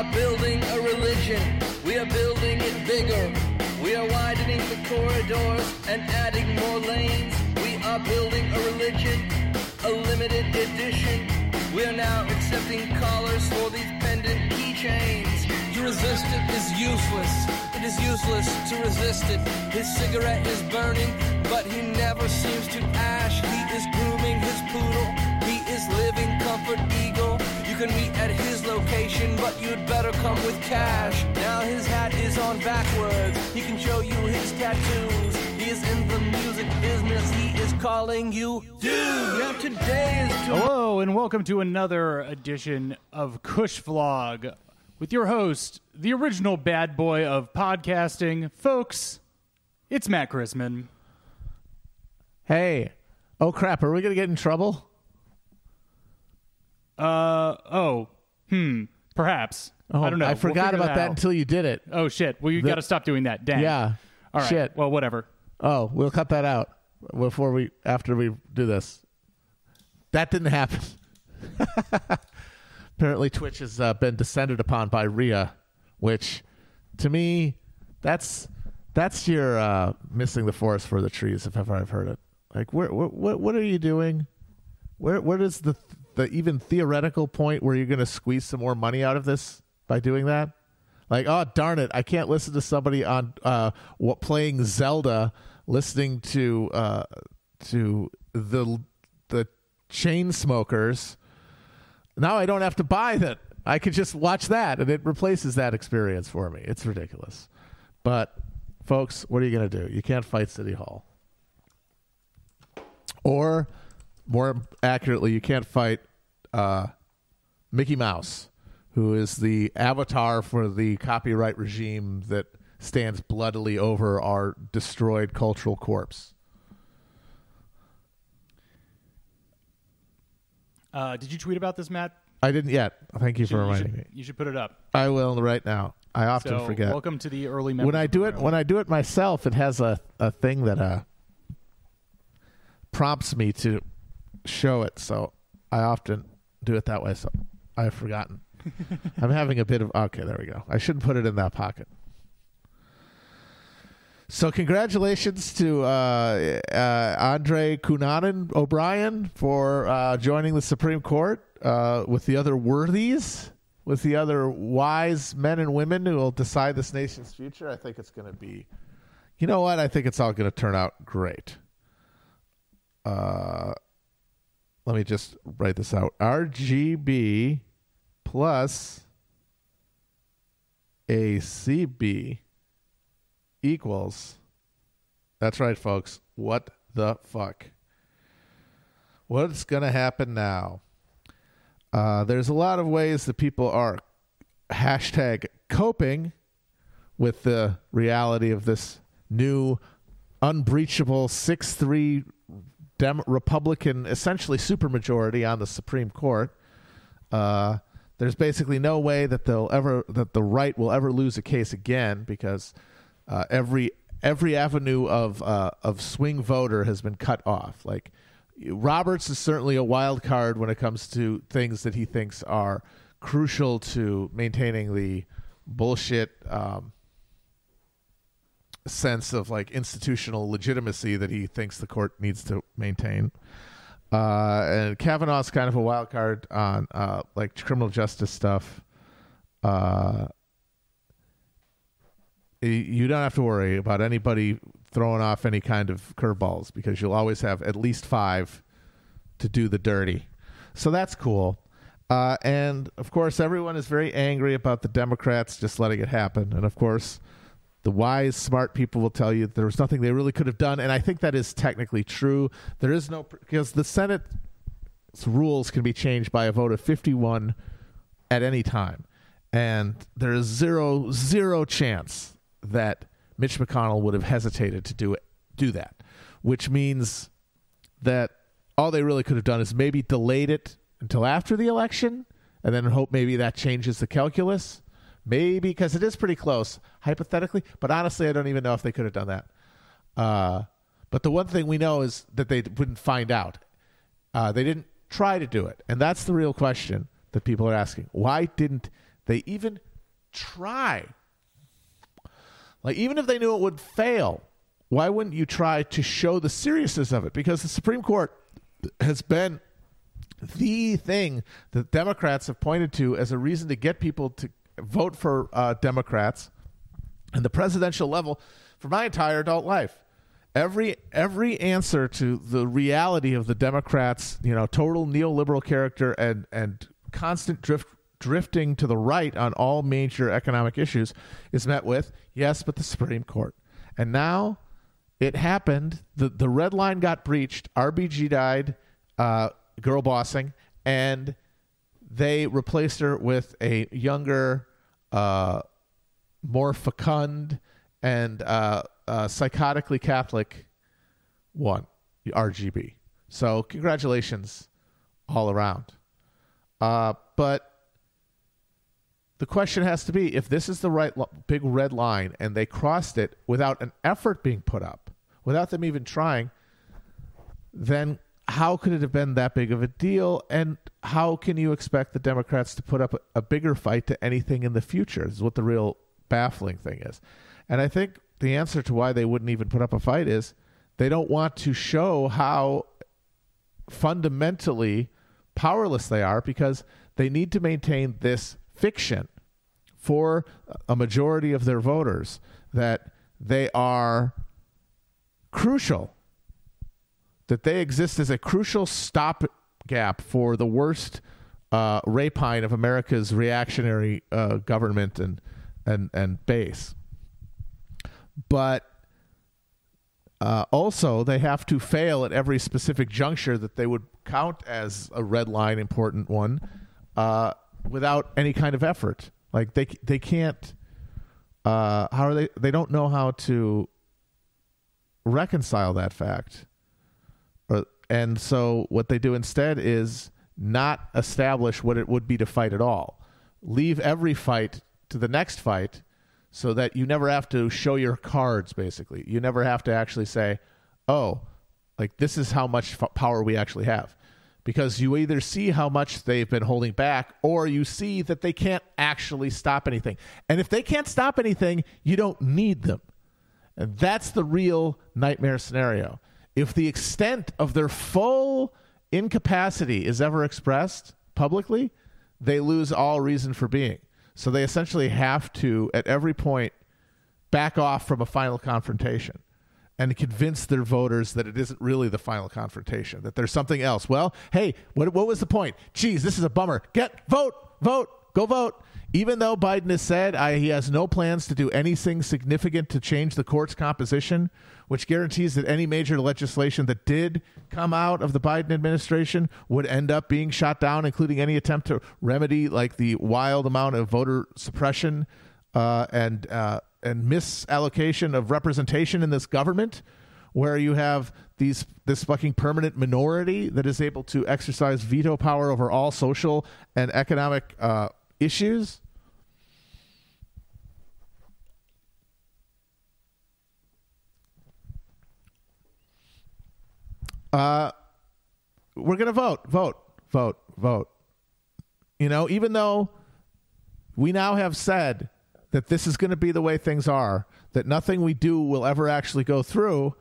are building a religion. We are building it bigger. We are widening the corridors and adding more lanes. We are building a religion, a limited edition. We are now accepting callers for these pendant keychains. To resist it is useless. It is useless to resist it. His cigarette is burning, but he never seems to ash. He is grooming his poodle. He is living comfort eagle. You can meet at his location, but you'd better come with cash. Now his hat is on backwards. He can show you his tattoos. He is in the music business. He is calling you dude. Now today is to- Hello, and welcome to another edition of Kush Vlog with your host, the original bad boy of podcasting. Folks, it's Matt Christman. Hey, oh crap, are we going to get in trouble? Uh, oh, hmm, perhaps. Oh, I don't know. I We'll forgot about that out. until you did it. Oh, shit. Well, you got to stop doing that. Dang. Yeah. All right. Shit. Well, whatever. Oh, we'll cut that out before we after we do this. That didn't happen. Apparently, Twitch has uh, been descended upon by RIAA, which, to me, that's that's your uh, missing the forest for the trees. If ever I've heard it. Like, where, where what what are you doing? Where what is the the even theoretical point where you're going to squeeze some more money out of this by doing that? Like, oh darn it, I can't listen to somebody on uh what playing Zelda, listening to uh to the the Chainsmokers. Now I don't have to buy that. I could just watch that and it replaces that experience for me. It's ridiculous. But folks, what are you going to do? You can't fight City Hall. Or more accurately, you can't fight uh Mickey Mouse, who is the avatar for the copyright regime that stands bloodily over our destroyed cultural corpse. Uh, did you tweet about this, Matt? I didn't yet. Thank you You should, for you reminding should- me. you should put it up. I will right now. I often So, forget. welcome to the early when I do it, when I do it myself, it has a, a thing that uh, prompts me to show it. So I often do it that way. So I've forgotten. I'm having a bit of okay. There we go. I shouldn't put it in that pocket. So congratulations to uh, uh, Andre Cunanan O'Brien for uh, joining the Supreme Court uh, with the other worthies, with the other wise men and women who will decide this nation's future. I think it's going to be, you know what? I think it's all going to turn out great. Let me just write this out. RGB plus ACB equals. That's right, folks. What the fuck? What's going to happen now? Uh, there's a lot of ways that people are hashtag coping with the reality of this new unbreachable 6 3 Dem- Republican, essentially supermajority on the Supreme Court. Uh, there's basically no way that they'll ever that the right will ever lose a case again because uh, every every avenue of uh, of swing voter has been cut off. Like Roberts is certainly a wild card when it comes to things that he thinks are crucial to maintaining the bullshit um, sense of like institutional legitimacy that he thinks the court needs to maintain. Uh, and Kavanaugh's kind of a wild card on uh, like criminal justice stuff. Uh, you don't have to worry about anybody throwing off any kind of curveballs because you'll always have at least five to do the dirty. So that's cool. Uh, and of course, everyone is very angry about the Democrats just letting it happen. And of course, the wise, smart people will tell you there was nothing they really could have done. And I think that is technically true. There is no, because the Senate's rules can be changed by a vote of 51 at any time. And there is zero, zero chance that Mitch McConnell would have hesitated to do it, do that, which means that all they really could have done is maybe delayed it until after the election and then hope maybe that changes the calculus. Maybe because it is pretty close, hypothetically. But honestly, I don't even know if they could have done that. Uh, but the one thing we know is that they wouldn't find out. Uh, they didn't try to do it. And that's the real question that people are asking. Why didn't they even try? Like, even if they knew it would fail, why wouldn't you try to show the seriousness of it? Because the Supreme Court has been the thing that Democrats have pointed to as a reason to get people to vote for uh, Democrats and the presidential level for my entire adult life. Every every answer to the reality of the Democrats, you know, total neoliberal character and and constant drift drifting to the right on all major economic issues is met with yes, but the Supreme Court. And now it happened. The the red line got breached. RBG died, uh, girl bossing, and they replaced her with a younger, uh, more fecund and uh, uh, psychotically Catholic one, RGB. So congratulations all around. Uh, but the question has to be if this is the right lo- big red line and they crossed it without an effort being put up, without them even trying, then how could it have been that big of a deal? And how can you expect the Democrats to put up a, bigger fight to anything in the future? This is what the real baffling thing is. And I think the answer to why they wouldn't even put up a fight is they don't want to show how fundamentally powerless they are because they need to maintain this fiction for a majority of their voters that they are crucial, that they exist as a crucial stopgap for the worst uh, rapine of America's reactionary uh, government and and and base. But uh, also, they have to fail at every specific juncture that they would count as a red line, important one, uh, without any kind of effort. Like they they can't. Uh, how are they? They don't know how to reconcile that fact. And so, what they do instead is not establish what it would be to fight at all. Leave every fight to the next fight so that you never have to show your cards basically. You never have to actually say oh like this is how much f- power we actually have. Because you either see how much they've been holding back or you see that they can't actually stop anything. And if they can't stop anything you don't need them. And that's the real nightmare scenario if the extent of their full incapacity is ever expressed publicly they lose all reason for being so they essentially have to, at every point, back off from a final confrontation and convince their voters that it isn't really the final confrontation, that there's something else. Well, hey, what, what was the point? Geez, this is a bummer. Get, vote, vote, go vote. Even though Biden has said I, he has no plans to do anything significant to change the court's composition, which guarantees that any major legislation that did come out of the Biden administration would end up being shot down, including any attempt to remedy like the wild amount of voter suppression uh, and uh, and misallocation of representation in this government, where you have these this fucking permanent minority that is able to exercise veto power over all social and economic uh, issues. Uh, we're going to vote, vote, vote, vote. You know, even though we now have said that this is going to be the way things are, that nothing we do will ever actually go through,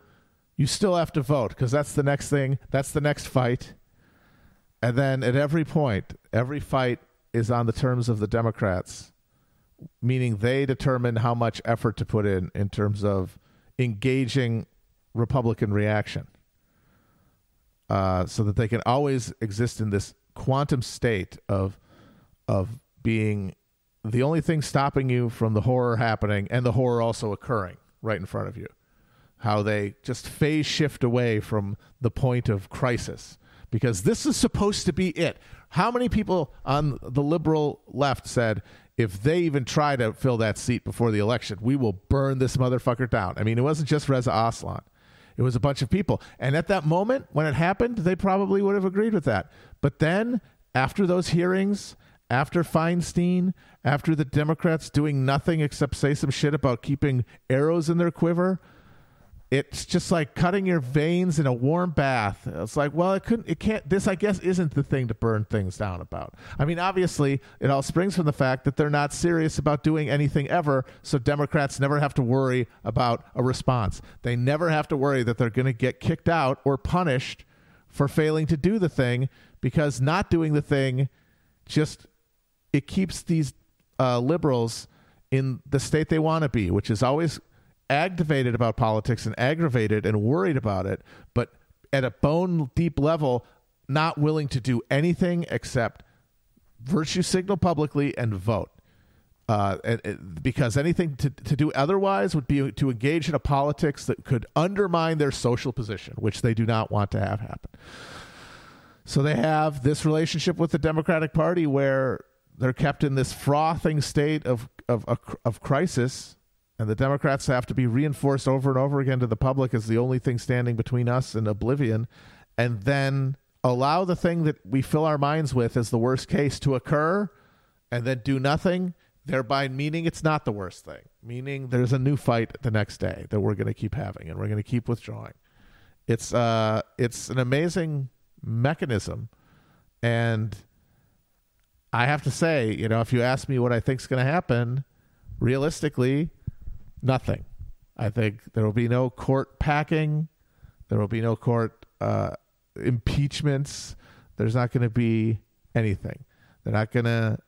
you still have to vote because that's the next thing. That's the next fight. And then at every point, every fight is on the terms of the Democrats, meaning they determine how much effort to put in in terms of engaging Republican reaction uh, so that they can always exist in this quantum state of of being the only thing stopping you from the horror happening and the horror also occurring right in front of you. How they just phase shift away from the point of crisis because this is supposed to be it. How many people on the liberal left said, if they even try to fill that seat before the election, we will burn this motherfucker down? I mean, it wasn't just Reza Aslan. It was a bunch of people. And at that moment, when it happened, they probably would have agreed with that. But then, after those hearings, after Feinstein, after the Democrats doing nothing except say some shit about keeping arrows in their quiver, it's just like cutting your veins in a warm bath. It's like, well, it couldn't, it can't, this, I guess, isn't the thing to burn things down about. I mean, obviously, it all springs from the fact that they're not serious about doing anything ever, so Democrats never have to worry about a response. They never have to worry that they're going to get kicked out or punished for failing to do the thing because not doing the thing just, it keeps these uh, liberals in the state they want to be, which is always aggravated about politics and aggravated and worried about it, but at a bone deep level, not willing to do anything except virtue signal publicly and vote. Uh, and, and because anything to, to do otherwise would be to engage in a politics that could undermine their social position, which they do not want to have happen. So they have this relationship with the Democratic Party where they're kept in this frothing state of of, of, of crisis and the Democrats have to be reinforced over and over again to the public as the only thing standing between us and oblivion, and then allow the thing that we fill our minds with as the worst case to occur, and then do nothing, thereby meaning it's not the worst thing, meaning there's a new fight the next day that we're going to keep having, and we're going to keep withdrawing. It's uh, it's an amazing mechanism, and I have to say, you know, if you ask me what I think is going to happen, realistically Nothing. I think there will be no court packing. There will be no court uh, impeachments. There's not going to be anything. They're not going to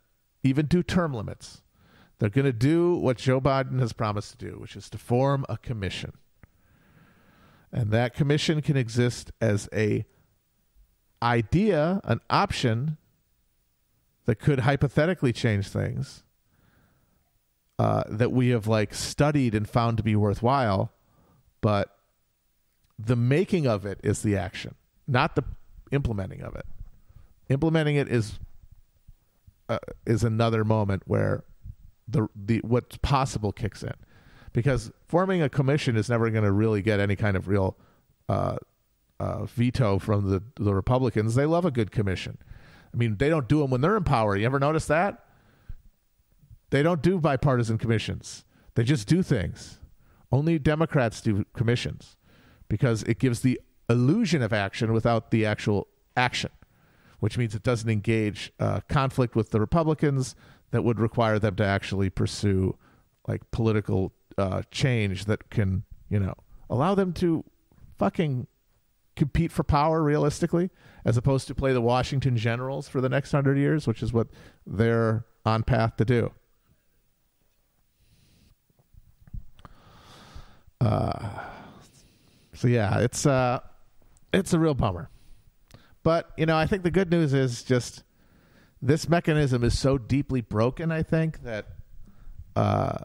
even do term limits. They're going to do what Joe Biden has promised to do, which is to form a commission. And that commission can exist as a idea, an option that could hypothetically change things uh, that we have like studied and found to be worthwhile, but the making of it is the action, not the implementing of it. Implementing it is uh, is another moment where the the what's possible kicks in, because forming a commission is never going to really get any kind of real uh, uh, veto from the the Republicans. They love a good commission. I mean, they don't do them when they're in power. You ever notice that? They don't do bipartisan commissions. They just do things. Only Democrats do commissions because it gives the illusion of action without the actual action, which means it doesn't engage uh, conflict with the Republicans that would require them to actually pursue like political uh, change that can, you know, allow them to fucking compete for power realistically, as opposed to play the Washington Generals for the next hundred years, which is what they're on path to do. Uh, so yeah, it's uh, it's a real bummer. But you know, I think the good news is just this mechanism is so deeply broken. I think that uh,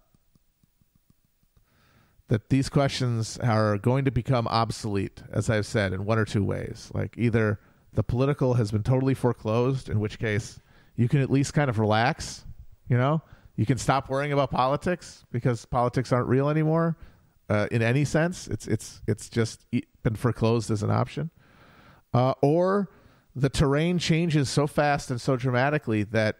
that these questions are going to become obsolete, as I've said, in one or two ways. Like either the political has been totally foreclosed, in which case you can at least kind of relax. You know, you can stop worrying about politics because politics aren't real anymore uh, in any sense. It's it's it's just been foreclosed as an option, uh, or the terrain changes so fast and so dramatically that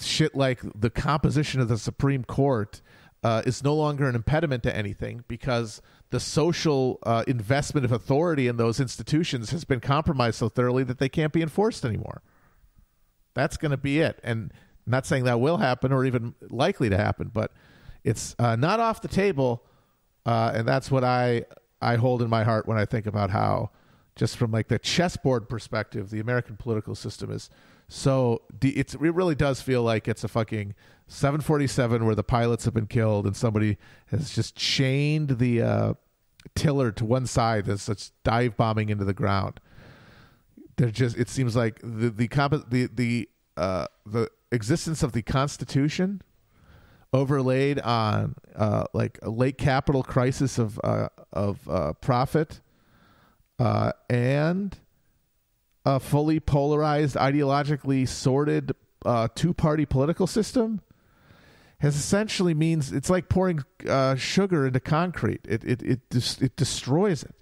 shit like the composition of the Supreme Court uh, is no longer an impediment to anything because the social uh, investment of authority in those institutions has been compromised so thoroughly that they can't be enforced anymore. That's going to be it, and not saying that will happen or even likely to happen, but it's uh, not off the table uh, and that's what I I hold in my heart when I think about how, just from like the chessboard perspective, the American political system is so it's it really does feel like it's a fucking 747 where the pilots have been killed and somebody has just chained the uh, tiller to one side that's such dive bombing into the ground. They're just it seems like the the comp- the the uh, the existence of the Constitution overlaid on uh, like a late capital crisis of uh, of uh, profit uh, and a fully polarized, ideologically sorted uh, two party political system has essentially means it's like pouring uh, sugar into concrete. It it it des- it destroys it.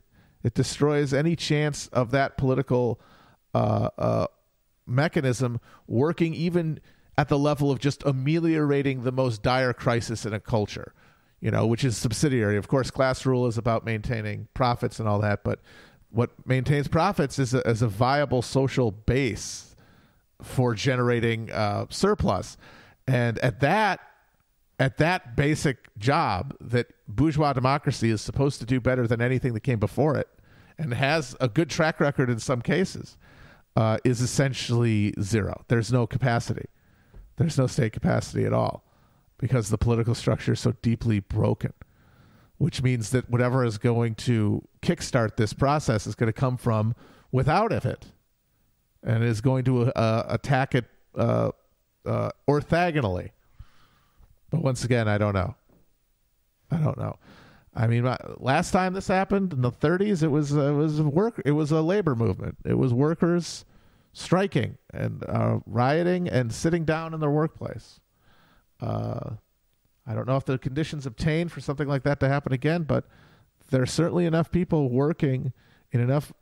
It destroys any chance of that political mechanism working even at the level of just ameliorating the most dire crisis in a culture. you know, which is subsidiary. Of course, class rule is about maintaining profits and all that, but what maintains profits is a, is a viable social base for generating uh, surplus. And at that at that basic job that bourgeois democracy is supposed to do better than anything that came before it and has a good track record in some cases uh, is essentially zero. There's no capacity. There's no state capacity at all because the political structure is so deeply broken, which means that whatever is going to kickstart this process is going to come from without of it and is going to uh, attack it uh, uh, orthogonally. But once again, I don't know. I don't know. I mean, my, last time this happened in the 30s, it was it was work. It was a labor movement. It was workers striking and uh, rioting and sitting down in their workplace. Uh, I don't know if the conditions obtained for something like that to happen again, but there are certainly enough people working in enough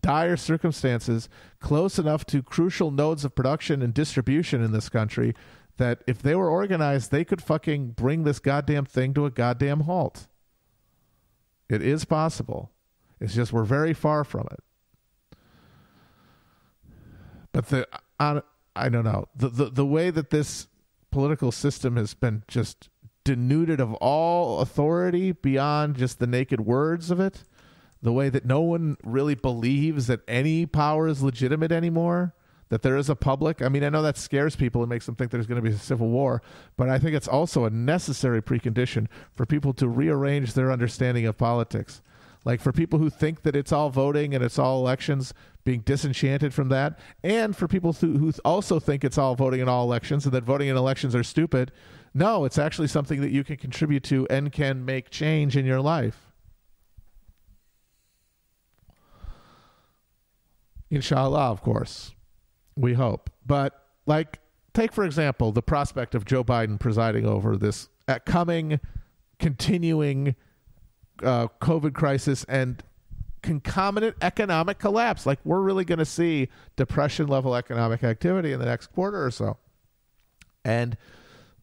dire circumstances, close enough to crucial nodes of production and distribution in this country, that if they were organized, they could fucking bring this goddamn thing to a goddamn halt. It is possible. It's just we're very far from it. But the I, I don't know the, the the way that this political system has been just denuded of all authority beyond just the naked words of it the way that no one really believes that any power is legitimate anymore, that there is a public. I mean, I know that scares people and makes them think there's going to be a civil war, but I think it's also a necessary precondition for people to rearrange their understanding of politics. Like for people who think that it's all voting and it's all elections, being disenchanted from that, and for people who, who also think it's all voting in all elections and that voting in elections are stupid. No, it's actually something that you can contribute to and can make change in your life. Inshallah, of course. We hope. But, like, take, for example, the prospect of Joe Biden presiding over this coming, continuing uh, COVID crisis and concomitant economic collapse. Like, we're really going to see depression level economic activity in the next quarter or so. And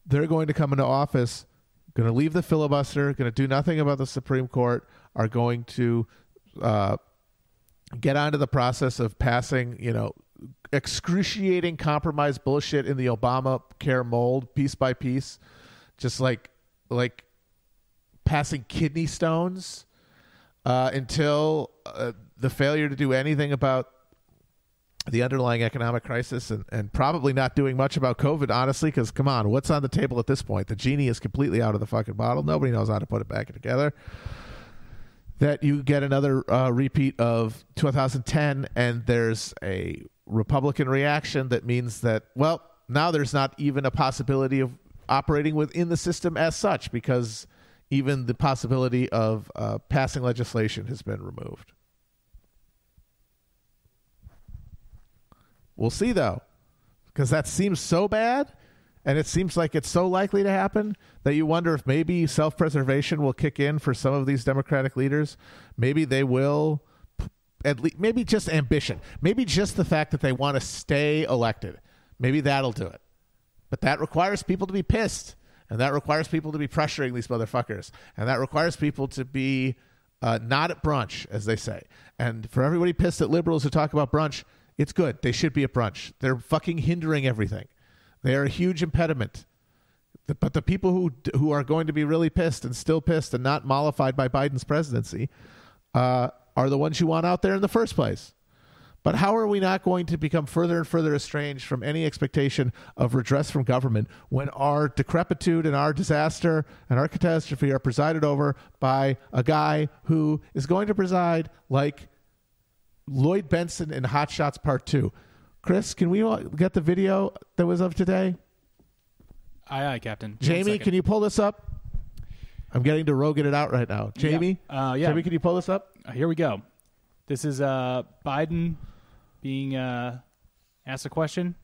they're going to come into office, going to leave the filibuster, going to do nothing about the Supreme Court, are going to uh, get onto the process of passing, you know, excruciating compromise bullshit in the Obama care mold piece by piece, just like like passing kidney stones uh, until uh, the failure to do anything about the underlying economic crisis and, and probably not doing much about COVID, honestly, because come on, what's on the table at this point? The genie is completely out of the fucking bottle. Nobody knows how to put it back together that you get another uh, repeat of 2010 and there's a Republican reaction that means that, well, now there's not even a possibility of operating within the system as such because even the possibility of uh, passing legislation has been removed. We'll see, though, because that seems so bad and it seems like it's so likely to happen that you wonder if maybe self preservation will kick in for some of these Democratic leaders. Maybe they will, at least, maybe just ambition, maybe just the fact that they want to stay elected. Maybe that'll do it. But that requires people to be pissed, and that requires people to be pressuring these motherfuckers, and that requires people to be uh, not at brunch, as they say. And for everybody pissed at liberals who talk about brunch, it's good. They should be at brunch. They're fucking hindering everything. They are a huge impediment. But the people who who are going to be really pissed and still pissed and not mollified by Biden's presidency uh, are the ones you want out there in the first place. But how are we not going to become further and further estranged from any expectation of redress from government when our decrepitude and our disaster and our catastrophe are presided over by a guy who is going to preside like Lloyd Benson in Hot Shots Part 2? Chris, can we get the video that was of today? Aye, aye, Captain. Jamie, can you pull this up? I'm getting to rogue it out right now. Jamie, yeah. Uh, yeah. Jamie, can you pull this up? Uh, here we go. This is uh, Biden being uh, asked a question.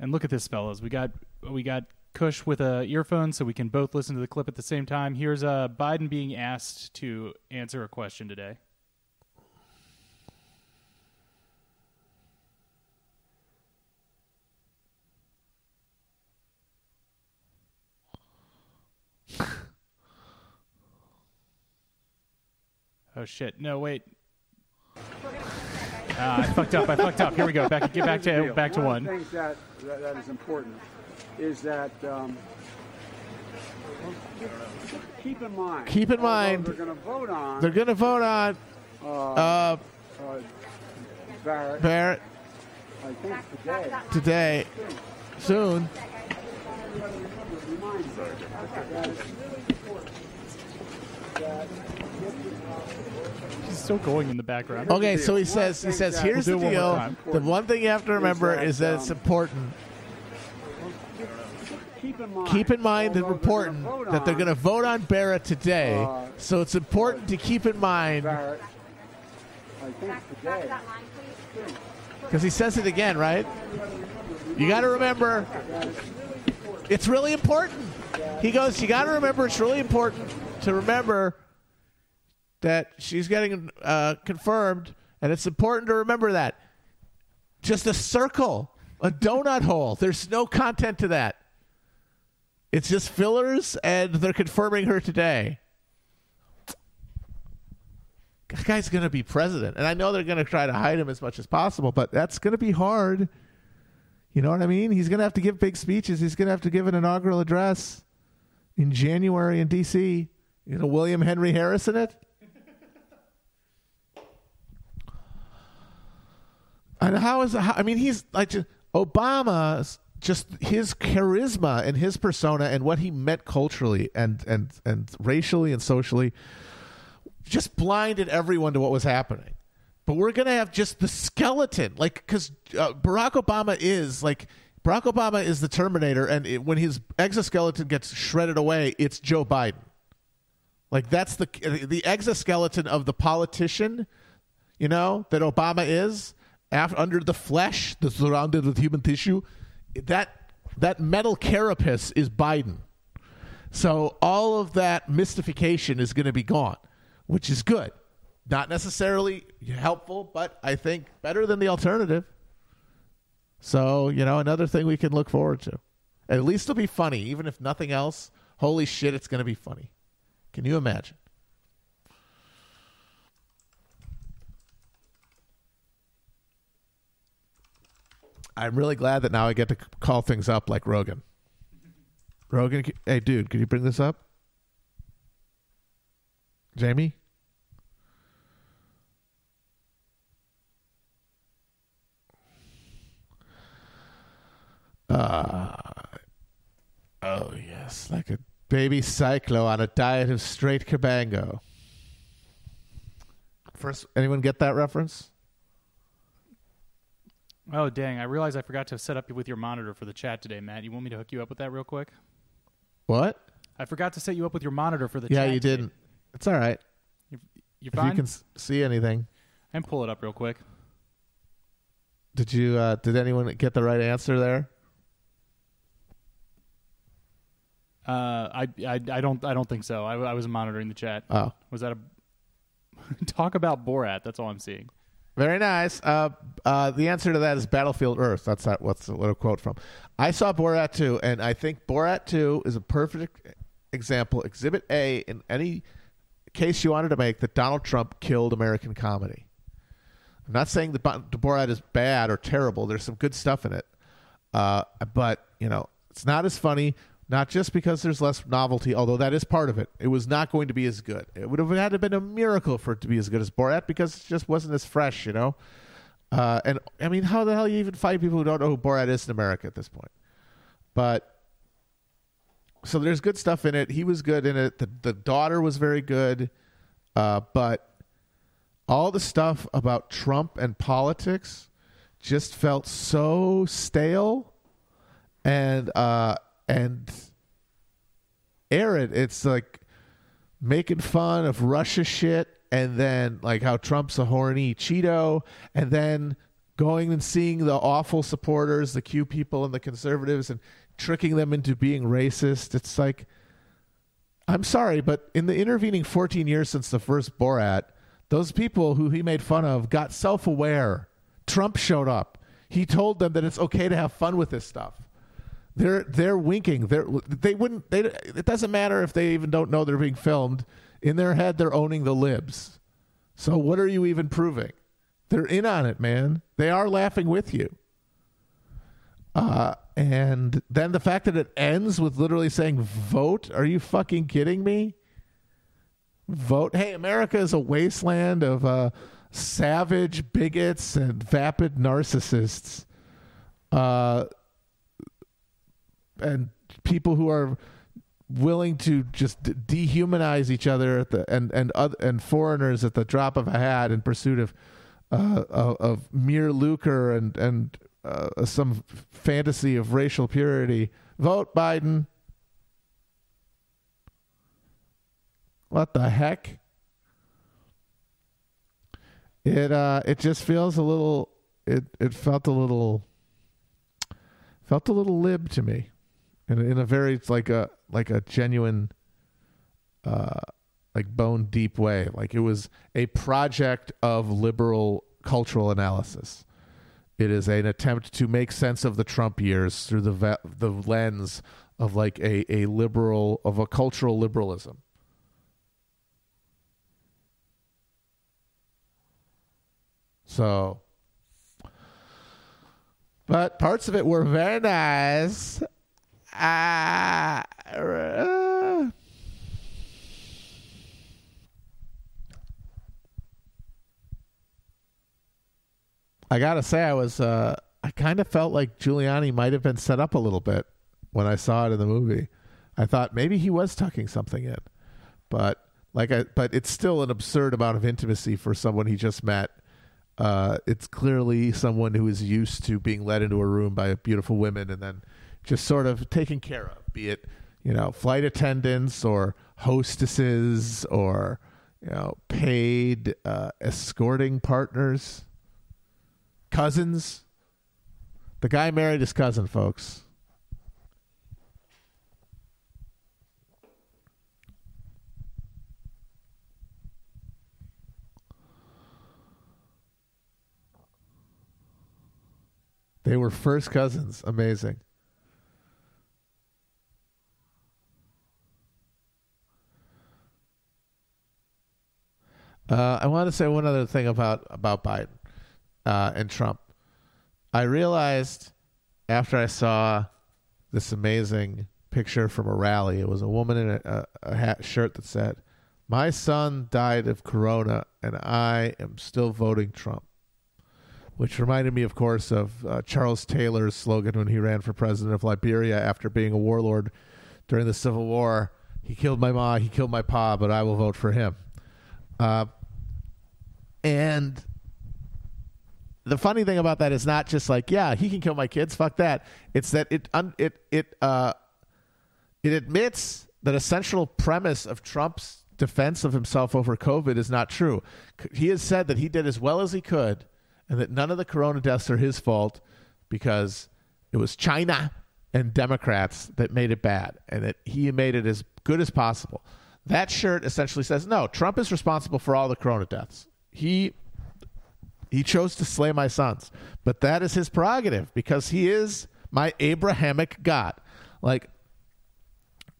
And look at this, fellas. We got we got Kush with uh, a earphone, so we can both listen to the clip at the same time. Here's uh, Biden being asked to answer a question today. oh shit! No, wait. Ah, I fucked up. I fucked up. Here we go. Back. Get back to back to one. one. of the things that, that, that is important is that um, keep in mind. Keep in mind- They're going to vote on They're going to vote on uh, uh, uh, Barrett. Barrett I think today. today, soon. Remind you that it's really important that He's still going in the background. Okay, so he says he says here's the We'll do it one deal. The one thing you have to remember is that it's um, important. keep in mind. Keep in mind and although important they're that they're going to vote on Barrett today. Uh, So it's important to keep in mind Barrett. I think today. because he says it again, right? You got to remember it's really important. He goes, you got to remember it's really important to remember that she's getting uh, confirmed, and it's important to remember that. Just a circle, a donut hole. There's no content to that. It's just fillers, and they're confirming her today. That guy's going to be president. And I know they're going to try to hide him as much as possible, but that's going to be hard. You know what I mean? He's going to have to give big speeches. He's going to have to give an inaugural address in January in D.C. You know, William Henry Harrison it? And how is how, I mean he's like just, Obama's just his charisma and his persona and what he meant culturally and and and racially and socially just blinded everyone to what was happening. But we're gonna have just the skeleton, like because uh, Barack Obama is like Barack Obama is the Terminator, and it, when his exoskeleton gets shredded away, it's Joe Biden. Like that's the the exoskeleton of the politician, you know, that Obama is after, under the flesh that's surrounded with human tissue. That that metal carapace is Biden. So all of that mystification is going to be gone, which is good. Not necessarily helpful, but I think better than the alternative. So, you know, another thing we can look forward to. At least it'll be funny, even if nothing else. Holy shit, it's going to be funny. Can you imagine? I'm really glad that now I get to call things up like Rogan. Rogan, hey, dude, can you bring this up? Jamie? Uh, oh, yes, like a baby Psychlo on a diet of straight kerbango. First, anyone get that reference? Oh dang! I realized I forgot to set up with your monitor for the chat today, Matt. You want me to hook you up with that real quick? What? I forgot to set you up with your monitor for the yeah, chat. Yeah, you today. didn't. It's all right. You If fine? you can s- see anything. and pull it up real quick. Did you? Uh, did anyone get the right answer there? Uh, I, I, I don't, I don't think so. I, I was monitoring the chat. Oh, Was that a talk about Borat? That's all I'm seeing. very nice. Uh, uh, the answer to that is Battlefield Earth. That's that. What's the little quote from? I saw Borat 2, and I think Borat 2 is a perfect example, Exhibit A in any case you wanted to make that Donald Trump killed American comedy. I'm not saying that Borat is bad or terrible. There's some good stuff in it, uh, but you know it's not as funny. Not just because there's less novelty, although that is part of it. It was not going to be as good. It would have had to been a miracle for it to be as good as Borat because it just wasn't as fresh, you know. Uh, and I mean, how the hell you even find people who don't know who Borat is in America at this point? But so there's good stuff in it. He was good in it. The the daughter was very good, uh, but all the stuff about Trump and politics just felt so stale and uh, and arid. It's like making fun of Russia shit, and then like how Trump's a horny Cheeto, and then going and seeing the awful supporters, the Q people and the conservatives, and tricking them into being racist. It's like, I'm sorry, but in the intervening 14 years since the first Borat, those people who he made fun of got self aware. Trump showed up. He told them that it's okay to have fun with this stuff. They're they're winking. They're they wouldn't. They, it doesn't matter if they even don't know they're being filmed. In their head, they're owning the libs. So what are you even proving? They're in on it, man. They are laughing with you. Uh, and then the fact that it ends with literally saying vote, are you fucking kidding me? Vote. Hey, America is a wasteland of uh, savage bigots and vapid narcissists. Uh, and people who are willing to just dehumanize each other at the and and other, and foreigners at the drop of a hat in pursuit of uh, of, of mere lucre and and uh, some fantasy of racial purity. Vote Biden. What the heck? It uh it just feels a little it it felt a little felt a little lib to me. In in a very it's like a like a genuine uh like bone deep way. Like it was a project of liberal cultural analysis. It is an attempt to make sense of the Trump years through the va- the lens of like a, a liberal of a cultural liberalism. So, but parts of it were very nice. I gotta say, I was uh, I kind of felt like Giuliani might have been set up a little bit when I saw it in the movie. I thought maybe he was tucking something in, but like I, but it's still an absurd amount of intimacy for someone he just met. Uh, it's clearly someone who is used to being led into a room by beautiful women and then just sort of taken care of, be it you know flight attendants or hostesses or you know paid uh, escorting partners cousins. The guy married his cousin, folks. They were first cousins. Amazing. Uh, I want to say one other thing about about Biden uh, and Trump. I realized after I saw this amazing picture from a rally, it was a woman in a, a, a hat shirt that said, "My son died of corona, and I am still voting Trump." Which reminded me, of course, of uh, Charles Taylor's slogan when he ran for president of Liberia after being a warlord during the Civil War. He killed my ma, he killed my pa, but I will vote for him. Uh, and the funny thing about that is not just like, yeah, he can kill my kids. Fuck that. It's that it un, it it uh, it admits that a central premise of Trump's defense of himself over COVID is not true. He has said that he did as well as he could, and that none of the corona deaths are his fault because it was China and Democrats that made it bad, and that he made it as good as possible. That shirt essentially says, no, Trump is responsible for all the corona deaths. He he chose to slay my sons. But that is his prerogative because he is my Abrahamic God. Like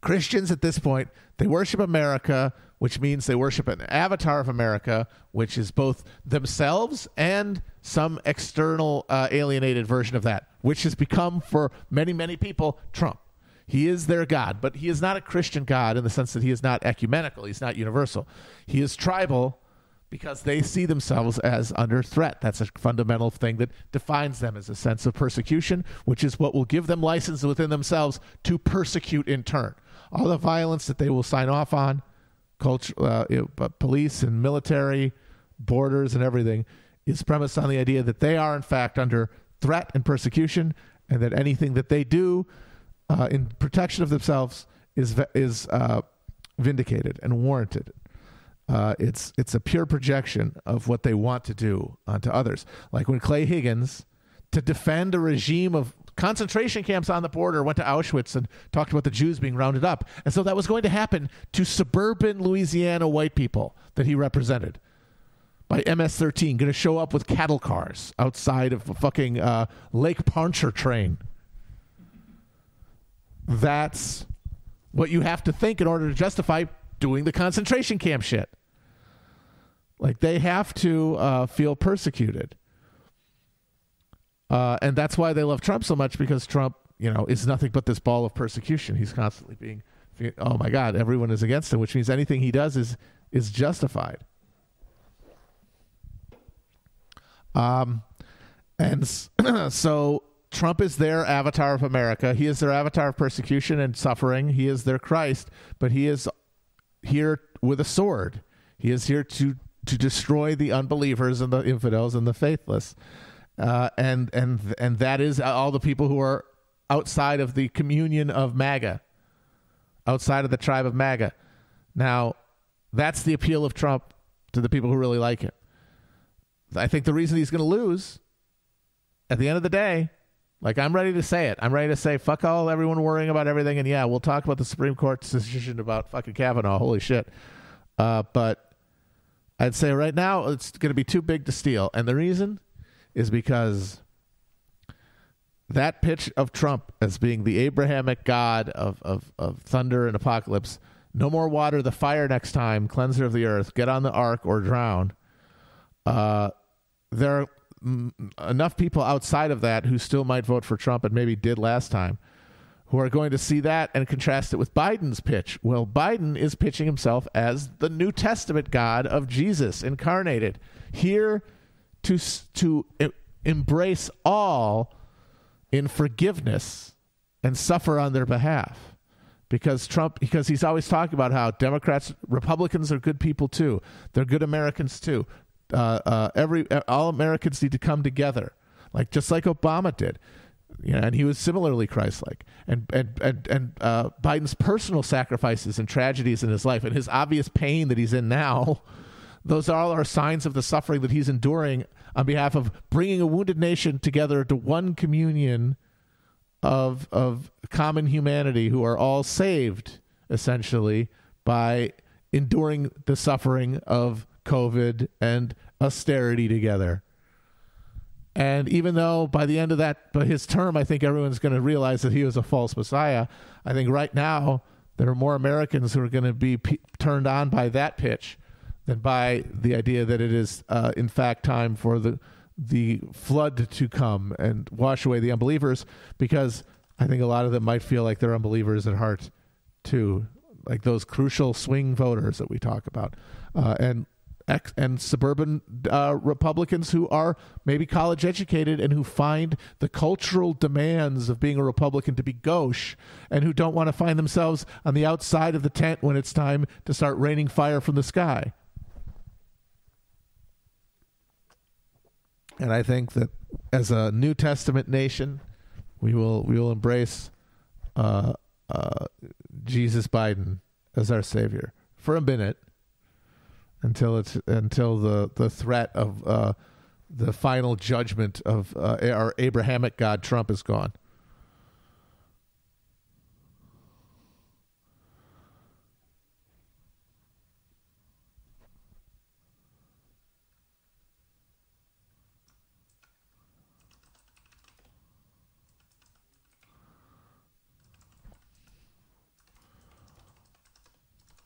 Christians at this point, they worship America, which means they worship an avatar of America, which is both themselves and some external uh, alienated version of that, which has become for many, many people Trump. He is their God, but he is not a Christian God in the sense that he is not ecumenical. He's not universal. He is tribal because they see themselves as under threat. That's a fundamental thing that defines them as a sense of persecution, which is what will give them license within themselves to persecute in turn. All the violence that they will sign off on, culture, uh, police and military, borders and everything, is premised on the idea that they are in fact under threat and persecution, and that anything that they do uh, in protection of themselves is is uh, vindicated and warranted. Uh, it's it's a pure projection of what they want to do onto others. Like when Clay Higgins, to defend a regime of concentration camps on the border, went to Auschwitz and talked about the Jews being rounded up, and so that was going to happen to suburban Louisiana white people that he represented. By MS-13, going to show up with cattle cars outside of a fucking uh, Lake Pontchartrain. That's what you have to think in order to justify doing the concentration camp shit. Like they have to uh, feel persecuted. Uh, and that's why they love Trump so much because Trump, you know, is nothing but this ball of persecution. He's constantly being, oh my God, everyone is against him, which means anything he does is is justified. Um, and so Trump is their avatar of America. He is their avatar of persecution and suffering. He is their Christ, but he is here with a sword. He is here to to destroy the unbelievers and the infidels and the faithless, uh, and and and that is all the people who are outside of the communion of MAGA, outside of the tribe of MAGA. Now, that's the appeal of Trump to the people who really like him. I think the reason he's going to lose at the end of the day, like I'm ready to say it. I'm ready to say fuck all everyone worrying about everything. And yeah, we'll talk about the Supreme Court's decision about fucking Kavanaugh. Holy shit. Uh, but I'd say right now it's going to be too big to steal. And the reason is because that pitch of Trump as being the Abrahamic God of, of, of thunder and apocalypse, no more water, the fire next time, cleanser of the earth, get on the ark or drown. Uh, there are mm, enough people outside of that who still might vote for Trump and maybe did last time who are going to see that and contrast it with Biden's pitch. Well, Biden is pitching himself as the New Testament God of Jesus incarnated, here to to embrace all in forgiveness and suffer on their behalf. Because Trump, because he's always talking about how Democrats, Republicans are good people too. They're good Americans too. Uh, uh, every all Americans need to come together, like just like Obama did. Know, and he was similarly Christ-like. And and and and uh, Biden's personal sacrifices and tragedies in his life, and his obvious pain that he's in now, those all are signs of the suffering that he's enduring on behalf of bringing a wounded nation together to one communion of of common humanity who are all saved essentially by enduring the suffering of COVID and austerity together. And even though by the end of that, by his term, I think everyone's going to realize that he was a false messiah. I think right now there are more Americans who are going to be p- turned on by that pitch than by the idea that it is, uh, in fact, time for the the flood to come and wash away the unbelievers. Because I think a lot of them might feel like they're unbelievers at heart, too, like those crucial swing voters that we talk about, uh, and ex- and suburban uh, Republicans who are maybe college educated and who find the cultural demands of being a Republican to be gauche and who don't want to find themselves on the outside of the tent when it's time to start raining fire from the sky. And I think that as a New Testament nation, we will we will embrace uh, uh, Jesus Biden as our savior for a minute until it's until the the threat of uh, the final judgment of uh, our Abrahamic God Trump is gone.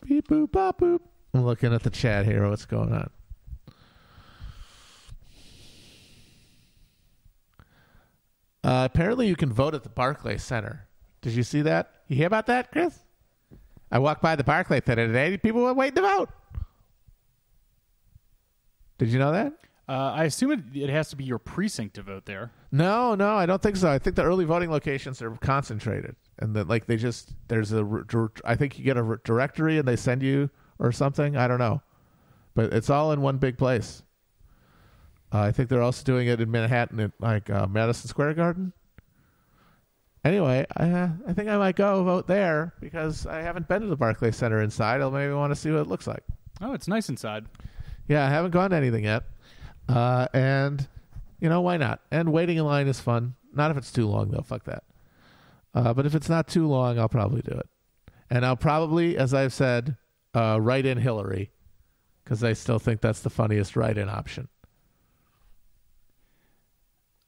Beep boop bop boop. I'm looking at the chat here. What's going on? Uh, apparently, you can vote at the Barclay Center. Did you see that? You hear about that, Chris? I walked by the Barclay Center today. People were waiting to vote. Did you know that? Uh, I assume it, it has to be your precinct to vote there. No, no, I don't think so. I think the early voting locations are concentrated, and that like they just there's a I think you get a directory and they send you or something. I don't know, but it's all in one big place. Uh, I think they're also doing it in Manhattan at like uh, Madison Square Garden. Anyway, I uh, I think I might go vote there because I haven't been to the Barclay Center inside. I'll maybe want to see what it looks like. Oh, it's nice inside. Yeah, I haven't gone to anything yet. Uh, and, you know, why not? And waiting in line is fun. Not if it's too long, though. Fuck that. Uh, but if it's not too long, I'll probably do it. And I'll probably, as I've said, uh, write in Hillary because I still think that's the funniest write in option.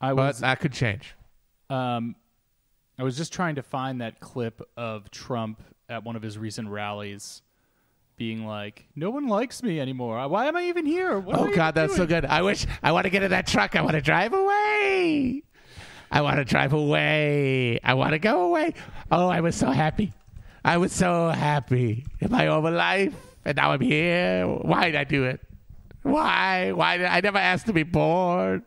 I But was that could change. um, I was just trying to find that clip of Trump at one of his recent rallies being like, "No one likes me anymore. Why am I even here? What Oh God, that's so good. I wish I want to get in that truck. I want to drive away. I want to drive away. I want to go away. Oh, I was so happy. I was so happy in my own life, and now I'm here. Why did I do it? Why? Why did I never asked to be born?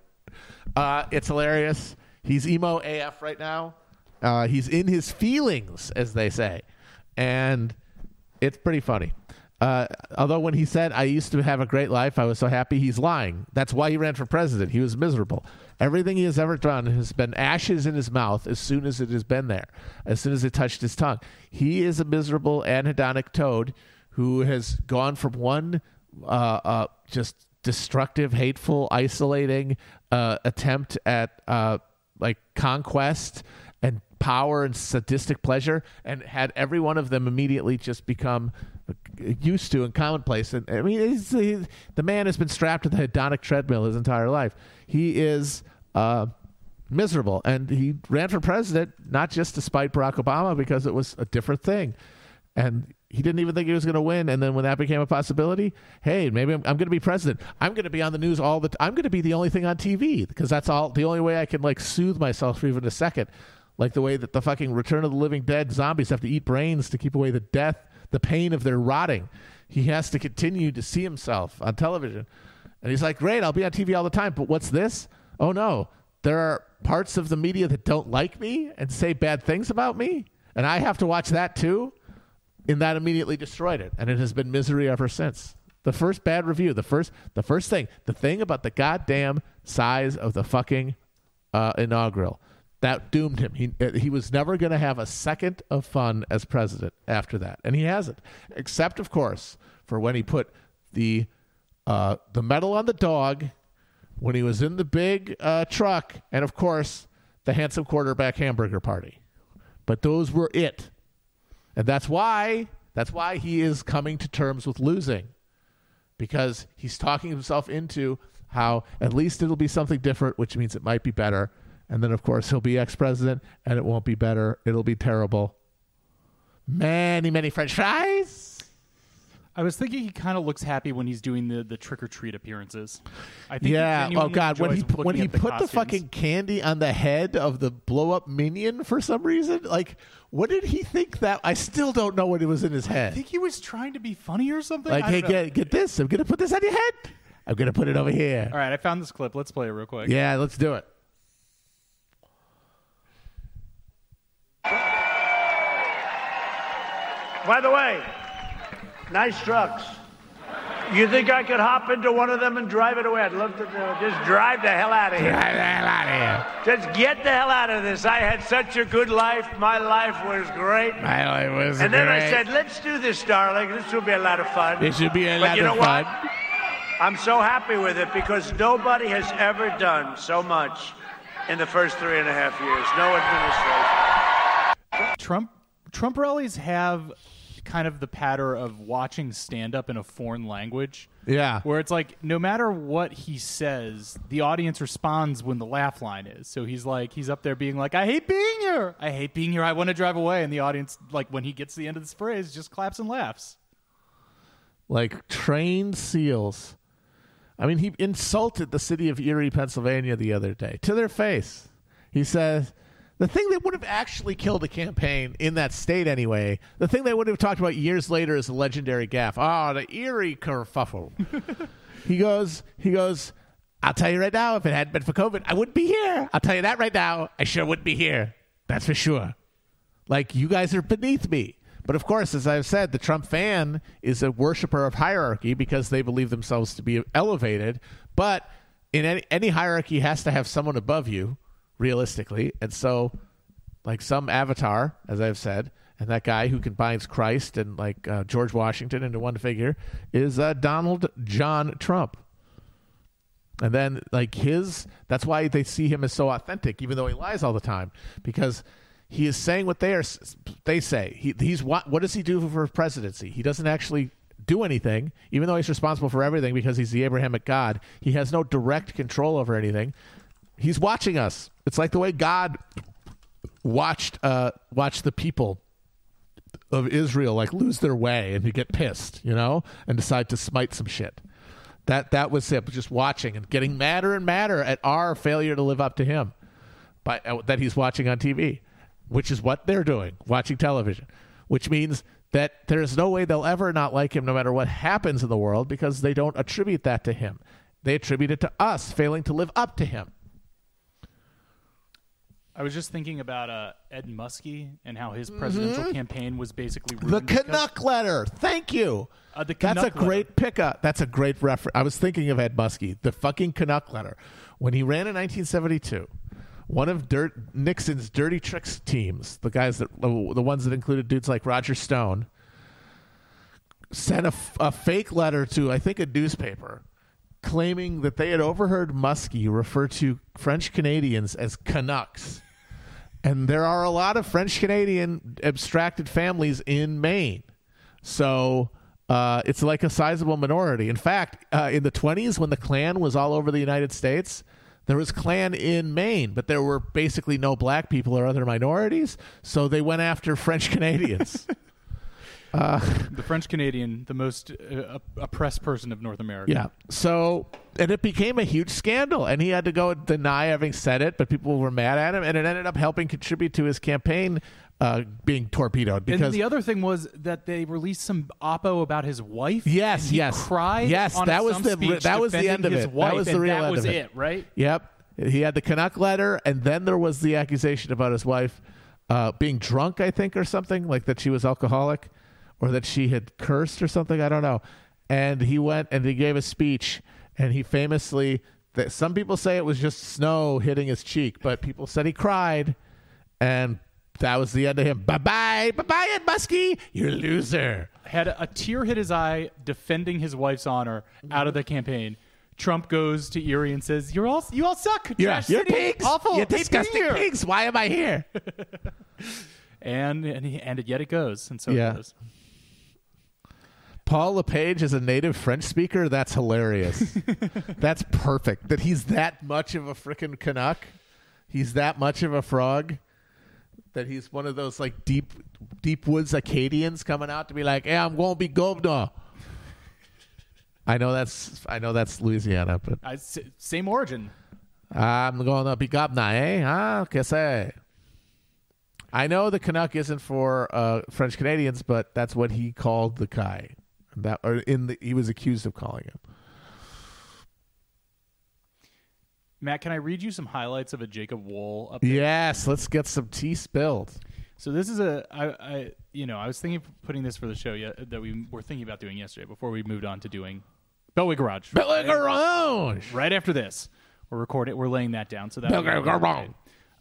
Uh, it's hilarious. He's emo AF right now. Uh, he's in his feelings, as they say, and it's pretty funny. Uh, although when he said, "I used to have a great life, I was so happy," he's lying. That's why he ran for president. He was miserable. Everything he has ever done has been ashes in his mouth as soon as it has been there, as soon as it touched his tongue. He is a miserable anhedonic toad who has gone from one uh, uh, just destructive, hateful, isolating uh, attempt at uh, like conquest and power and sadistic pleasure, and had every one of them immediately just become used to and commonplace. And I mean, he, the man has been strapped to the hedonic treadmill his entire life. He is uh, miserable, and he ran for president not just to spite Barack Obama because it was a different thing, and he didn't even think he was going to win. And then when that became a possibility, hey, maybe I'm, I'm going to be president. I'm going to be on the news all the. i I'm going to be the only thing on TV because that's all the only way I can like soothe myself for even a second. Like the way that the fucking Return of the Living Dead zombies have to eat brains to keep away the death, the pain of their rotting. He has to continue to see himself on television. And he's like, great, I'll be on TV all the time. But what's this? Oh no, there are parts of the media that don't like me and say bad things about me. And I have to watch that too. And that immediately destroyed it. And it has been misery ever since. The first bad review, the first, the first thing, the thing about the goddamn size of the fucking uh, inaugural that doomed him. He he was never going to have a second of fun as president after that, and he hasn't, except of course for when he put the uh, the medal on the dog when he was in the big uh, truck, and of course the handsome quarterback hamburger party. But those were it, and that's why that's why he is coming to terms with losing, because he's talking himself into how at least it'll be something different, which means it might be better. And then, of course, he'll be ex president and it won't be better. It'll be terrible. Many, many French fries. I was thinking he kind of looks happy when he's doing the, the trick or treat appearances. I think Yeah. Oh God. When he when he the put the fucking candy on the head of the blow up minion for some reason, like, what did he think that? I still don't know what it was in his head. I think he was trying to be funny or something. Like, I hey, know. get get this. I'm gonna put this on your head. I'm gonna put it over here. All right, I found this clip. Let's play it real quick. Yeah. Let's do it. By the way, nice trucks. You think I could hop into one of them and drive it away? I'd love to do it. Just drive the hell out of here. Get the hell out of here. Just get the hell out of this. I had such a good life. My life was great. My life was great. And then I said, let's do this, darling. This will be a lot of fun. This should be a But lot you know of fun. what? I'm so happy with it because nobody has ever done so much in the first three and a half years. No administration. Trump Trump rallies have kind of the pattern of watching stand up in a foreign language. Yeah. Where it's like no matter what he says, the audience responds when the laugh line is. So he's like he's up there being like, I hate being here. I hate being here. I want to drive away. And the audience, like when he gets to the end of this phrase, just claps and laughs. like trained seals. I mean, he insulted the city of Erie, Pennsylvania the other day to their face. He says, the thing that would have actually killed a campaign in that state anyway, the thing they would have talked about years later is the legendary gaffe. Oh, the eerie kerfuffle. he goes, he goes, I'll tell you right now, if it hadn't been for COVID, I wouldn't be here. I'll tell you that right now. I sure wouldn't be here. That's for sure. Like, you guys are beneath me. But of course, as I've said, the Trump fan is a worshiper of hierarchy because they believe themselves to be elevated. But in any, any hierarchy has to have someone above you, realistically. And so, like some avatar, as I've said, and that guy who combines Christ and like uh, George Washington into one figure is uh, Donald John Trump. And then, like his, that's why they see him as so authentic, even though he lies all the time, because he is saying what they are. They say he, he's what? What does he do for presidency? He doesn't actually do anything, even though he's responsible for everything because he's the Abrahamic God. He has no direct control over anything. He's watching us. It's like the way God watched uh, watched the people of Israel like lose their way and get pissed, you know, and decide to smite some shit. That that was it. Just watching and getting madder and madder at our failure to live up to him, by uh, that he's watching on TV, which is what they're doing, watching television, which means that there's no way they'll ever not like him, no matter what happens in the world, because they don't attribute that to him. They attribute it to us failing to live up to him. I was just thinking about uh, Ed Muskie and how his presidential campaign was basically Mm-hmm. The ruined because- Canuck letter. Thank you. Uh, the That's a Canuck great pickup. That's a great reference. I was thinking of Ed Muskie, the fucking Canuck letter. When he ran in 1972, one of Dirt, Nixon's dirty tricks teams, the guys that the ones that included dudes like Roger Stone, sent a, f- a fake letter to I think a newspaper claiming that they had overheard Muskie refer to French Canadians as Canucks. And there are a lot of French Canadian abstracted families in Maine. So uh, it's like a sizable minority. In fact, uh, in the 20s, when the Klan was all over the United States, there was Klan in Maine, but there were basically no black people or other minorities. So they went after French Canadians. the French Canadian, the most uh, oppressed person of North America. Yeah. So, and it became a huge scandal, and he had to go deny having said it, but people were mad at him, and it ended up helping contribute to his campaign uh, being torpedoed because and the other thing was that they released some oppo about his wife. Yes, and he yes. cried. Yes, that was the- that was the end of it. That was the real that end was of it. it, right? Yep. He had the Canuck letter, and then there was the accusation about his wife uh, being drunk, I think, or something, like that she was alcoholic or that she had cursed or something. I don't know. And he went and he gave a speech, and he famously, that some people say it was just snow hitting his cheek, but people said he cried, and that was the end of him. Bye bye, bye bye, Ed Muskie, you're a loser. Had a tear hit his eye defending his wife's honor out of the campaign. Trump goes to Erie and says, "You're all you all suck. Yeah, Trash you're city. pigs. Awful. You're disgusting here." pigs. Why am I here? And and, he, and yet it goes, and so Yeah. it goes. Paul LePage is a native French speaker. That's hilarious. That's perfect. That he's that much of a frickin' Canuck. He's that much of a frog. That he's one of those like deep, deep woods Acadians coming out to be like, "Hey, I'm going to be governor." I know that's I know that's Louisiana, but I, s- same origin. I'm going to be governor, eh? Huh? Que say? I know the Canuck isn't for uh, French Canadians, but that's what he called the Kai. That or in the he was accused of calling him. Matt, can I read you some highlights of a Jacob Wohl update? Yes, let's get some tea spilled. So this is a I, I you know I was thinking of putting this for the show yet, that we were thinking about doing yesterday before we moved on to doing Beltway Garage. Billy Garage. Right after this, we're recording. We're laying that down. So that Beltway Garage.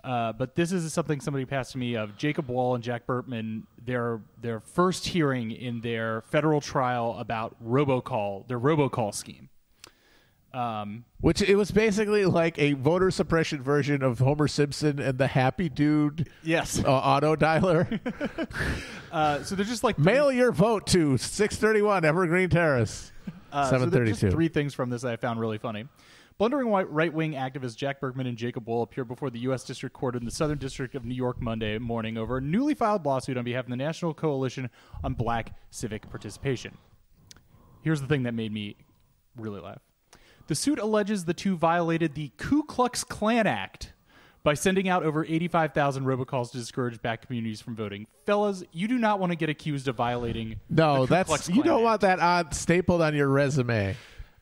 Uh, but this is something somebody passed to me of Jacob Wohl and Jack Burkman. Their their first hearing in their federal trial about robocall, their robocall scheme. Um, Which it was basically like a voter suppression version of Homer Simpson and the Happy Dude yes. uh, auto dialer. Uh, so they're just like Mail your vote to 631 Evergreen Terrace. Uh, so 732. just three things from this that I found really funny. Blundering white right wing activists Jack Burkman and Jacob Wohl appeared before the U.S. District Court in the Southern District of New York Monday morning over a newly filed lawsuit on behalf of the National Coalition on Black Civic Participation. Here's the thing that made me really laugh. The suit alleges the two violated the Ku Klux Klan Act by sending out over 85,000 robocalls to discourage black communities from voting. Fellas, you do not want to get accused of violating No, the Ku that's Klux you don't Act. want that odd stapled on your resume.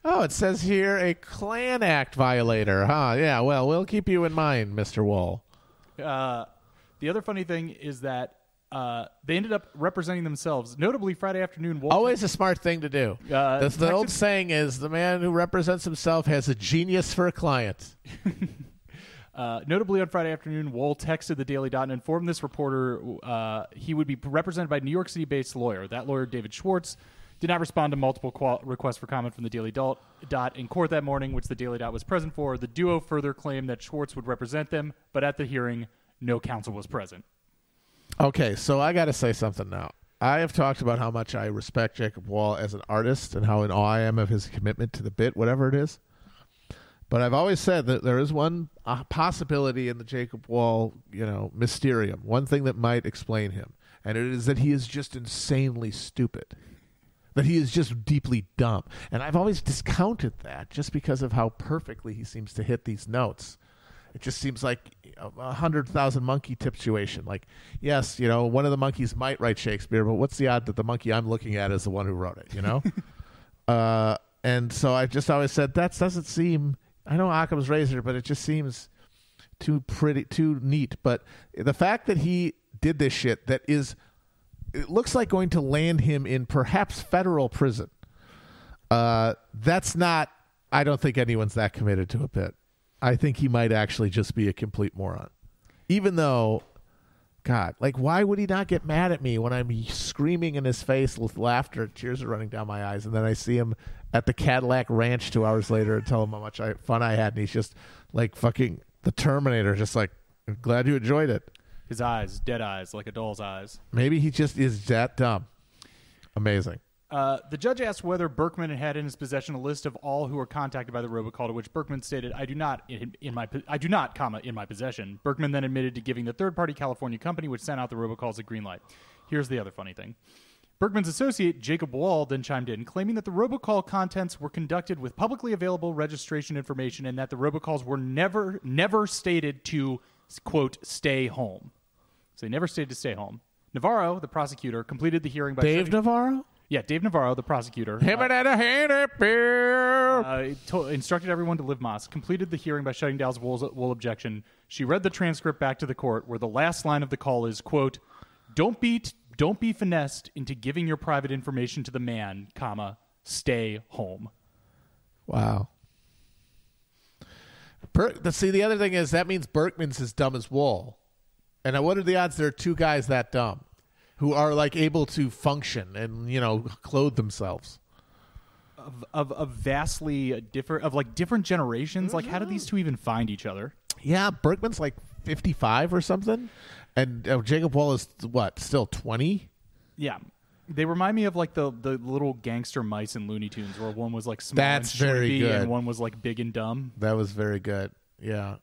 Oh, it says here a Klan Act violator, huh? Yeah, well, we'll keep you in mind, Mr. Wohl. Uh, the other funny thing is that uh, they ended up representing themselves. Notably, Friday afternoon, Wohl Always a smart thing to do. Uh, That's the old saying is the man who represents himself has a genius for a client. Uh, notably, on Friday afternoon, Wohl texted the Daily Dot and informed this reporter uh, he would be represented by a New York City-based lawyer. That lawyer, David Schwartz, did not respond to multiple qual- requests for comment from the Daily Dot, in court that morning, which the Daily Dot was present for. The duo further claimed that Schwartz would represent them, but at the hearing, no counsel was present. Okay, so I got to say something now. I have talked about how much I respect Jacob Wohl as an artist and how in awe I am of his commitment to the bit, whatever it is. But I've always said that there is one uh, possibility in the Jacob Wohl, you know, mysterium, one thing that might explain him, and it is that he is just insanely stupid. That he is just deeply dumb. And I've always discounted that just because of how perfectly he seems to hit these notes. It just seems like a hundred thousand monkey tip situation. Like, yes, you know, one of the monkeys might write Shakespeare, but what's the odd that the monkey I'm looking at is the one who wrote it? You know. uh, and so I just always said that doesn't seem. I know Occam's razor, but it just seems too pretty, too neat. But the fact that he did this shit that is, it looks like going to land him in perhaps federal prison. Uh, that's not. I don't think anyone's that committed to a bit. I think he might actually just be a complete moron. Even though, God, like, why would he not get mad at me when I'm screaming in his face with laughter, tears are running down my eyes, and then I see him at the Cadillac Ranch two hours later and tell him how much I, fun I had, and he's just like fucking the Terminator, just like, glad you enjoyed it. His eyes, dead eyes, like a doll's eyes. Maybe he just is that dumb. Amazing. Uh, the judge asked whether Berkman had in his possession a list of all who were contacted by the robocall, to which Berkman stated, "I do not in, in my po- I do not, comma in my possession." Berkman then admitted to giving the third-party California company which sent out the robocalls a green light. Here's the other funny thing. Berkman's associate, Jacob Wohl, then chimed in, claiming that the robocall contents were conducted with publicly available registration information and that the robocalls were never, never stated to, quote, stay home. So they never stayed to stay home. Navarro, the prosecutor, completed the hearing by Dave shutting- Navarro? yeah, Dave Navarro, the prosecutor, Him uh, and a hand up uh, to- instructed everyone to live Moss. Completed the hearing by shutting down Wohl's Wool objection. She read the transcript back to the court, where the last line of the call is, "quote Don't be t- don't be finessed into giving your private information to the man, comma stay home." Wow. Per- see, the other thing is that means Berkman's as dumb as Wohl. And what are the odds there are two guys that dumb who are like able to function and you know clothe themselves? Of, of, of vastly different, of like different generations. Like, how did these two even find each other? Yeah, Berkman's like fifty-five or something, and uh, Jacob Wohl is what still twenty. Yeah. They remind me of like the, the little gangster mice in Looney Tunes, where one was like small That's and very good. and one was like big and dumb. That was very good. Yeah.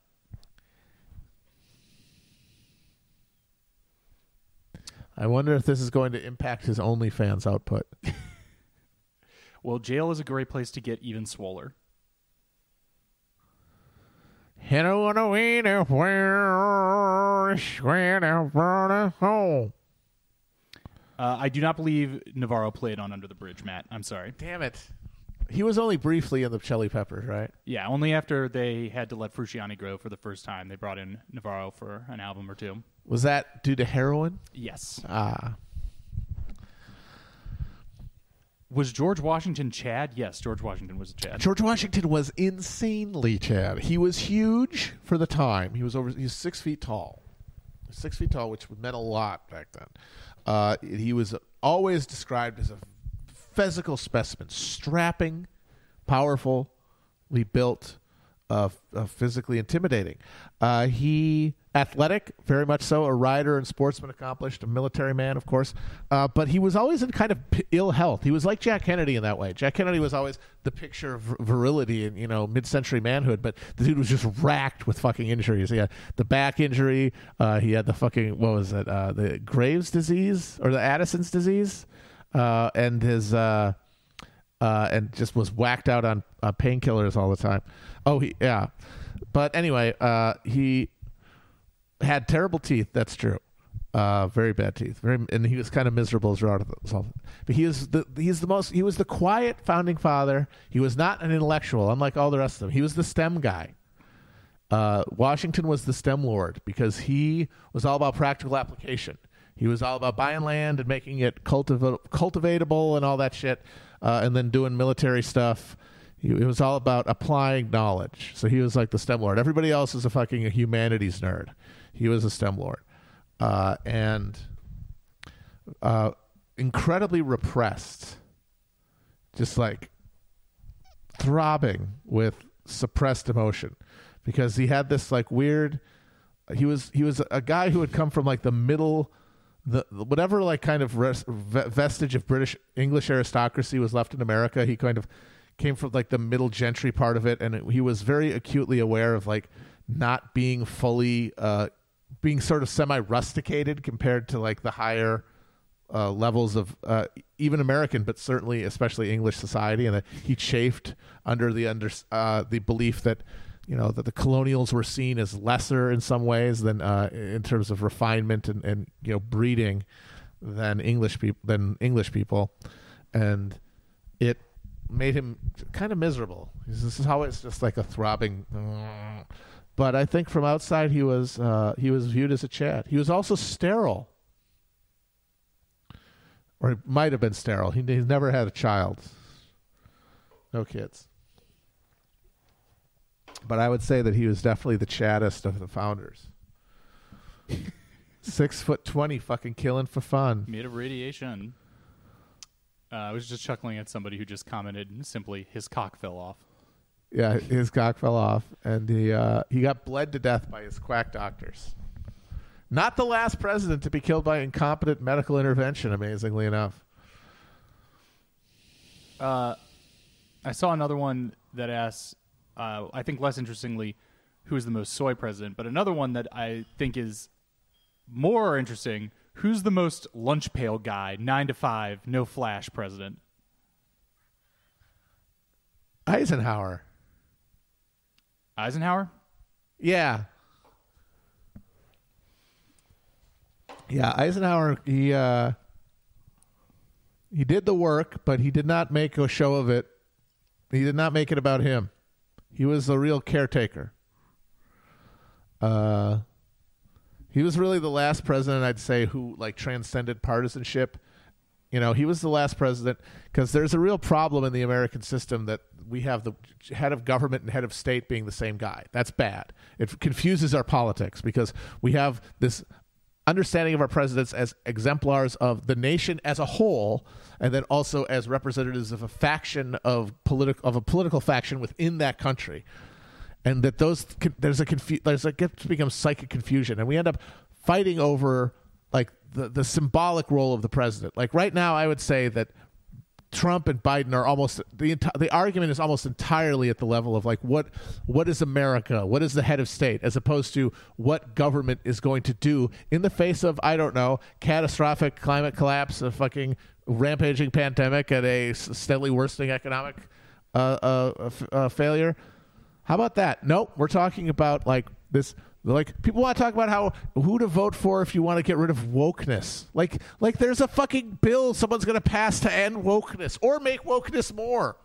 I wonder if this is going to impact his OnlyFans output. Well, jail is a great place to get even swoller. On a winner, where, where, where, home. Uh, I do not believe Navarro played on Under the Bridge, Matt. I'm sorry. Damn it. He was only briefly in the Chili Peppers, right? Yeah, only after they had to let Frusciante grow for the first time, they brought in Navarro for an album or two. Was that due to heroin? Yes. Ah. Was George Washington Chad? Yes, George Washington was a Chad. George Washington was insanely Chad. He was huge for the time. He was over. He was six feet tall, six feet tall, which meant a lot back then. Uh, he was always described as a physical specimen, strapping, powerfully built, uh, uh, physically intimidating. Uh, he athletic, very much so, a rider and sportsman accomplished, a military man, of course. Uh, but he was always in kind of ill health. He was like Jack Kennedy in that way. Jack Kennedy was always the picture of virility and you know mid-century manhood, but the dude was just racked with fucking injuries. He had the back injury. Uh, he had the fucking what was it? Uh, the Graves' disease or the Addison's disease, and his. And just was whacked out on painkillers all the time. Oh, he, yeah. But anyway, uh, he had terrible teeth. That's true. Uh, very bad teeth. Very, and he was kind of miserable as a result. But he is the he's the most. He was the quiet founding father. He was not an intellectual, unlike all the rest of them. He was the STEM guy. Uh, Washington was the STEM lord because he was all about practical application. He was all about buying land and making it cultiva- cultivatable and all that shit, uh, and then doing military stuff. It was all about applying knowledge. So he was like the STEM lord. Everybody else is a fucking humanities nerd. He was a STEM lord, uh, and uh, incredibly repressed, just like throbbing with suppressed emotion because he had this like weird he was he was a guy who had come from like the middle the whatever like kind of res, vestige of British English aristocracy was left in America he kind of came from like the middle gentry part of it and it, he was very acutely aware of like not being fully uh being sort of semi rusticated compared to like the higher uh, levels of uh, even American, but certainly especially English society, and that he chafed under the under uh, the belief that you know that the colonials were seen as lesser in some ways than uh, in terms of refinement and, and you know breeding than English people than English people, and it made him kind of miserable. This is how it's just like a throbbing. But I think from outside he was uh, he was viewed as a Chad. He was also sterile, or he might have been sterile. He, he's never had a child, no kids. But I would say that he was definitely the chattest of the founders. Six foot twenty, fucking killing for fun. Made of radiation. Uh, I was just chuckling at somebody who just commented simply, his cock fell off. Yeah, his cock fell off, and he uh, he got bled to death by his quack doctors. Not the last president to be killed by incompetent medical intervention. Amazingly enough. Uh, I saw another one that asks, uh, I think less interestingly, who is the most soy president, but another one that I think is more interesting who's the most lunch pail guy, nine to five, no flash president? Eisenhower. Eisenhower? Yeah. Yeah, Eisenhower he uh he did the work, but he did not make a show of it. He did not make it about him. He was the real caretaker. Uh he was really the last president I'd say who like transcended partisanship. You know, he was the last president because there's a real problem in the American system that we have the head of government and head of state being the same guy. That's bad. It confuses our politics because we have this understanding of our presidents as exemplars of the nation as a whole and then also as representatives of a faction of political of a political faction within that country and that those there's a confu- there's a gets to become psychic confusion, and we end up fighting over like the the symbolic role of the president. Like right now, I would say that Trump and Biden are almost the enti- the argument is almost entirely at the level of like what what is America, what is the head of state, as opposed to what government is going to do in the face of I don't know catastrophic climate collapse, a fucking rampaging pandemic, and a steadily worsening economic uh, uh, uh, failure. How about that? Nope. We're talking about like this. Like people want to talk about how who to vote for if you want to get rid of wokeness. Like like there's a fucking bill someone's going to pass to end wokeness or make wokeness more.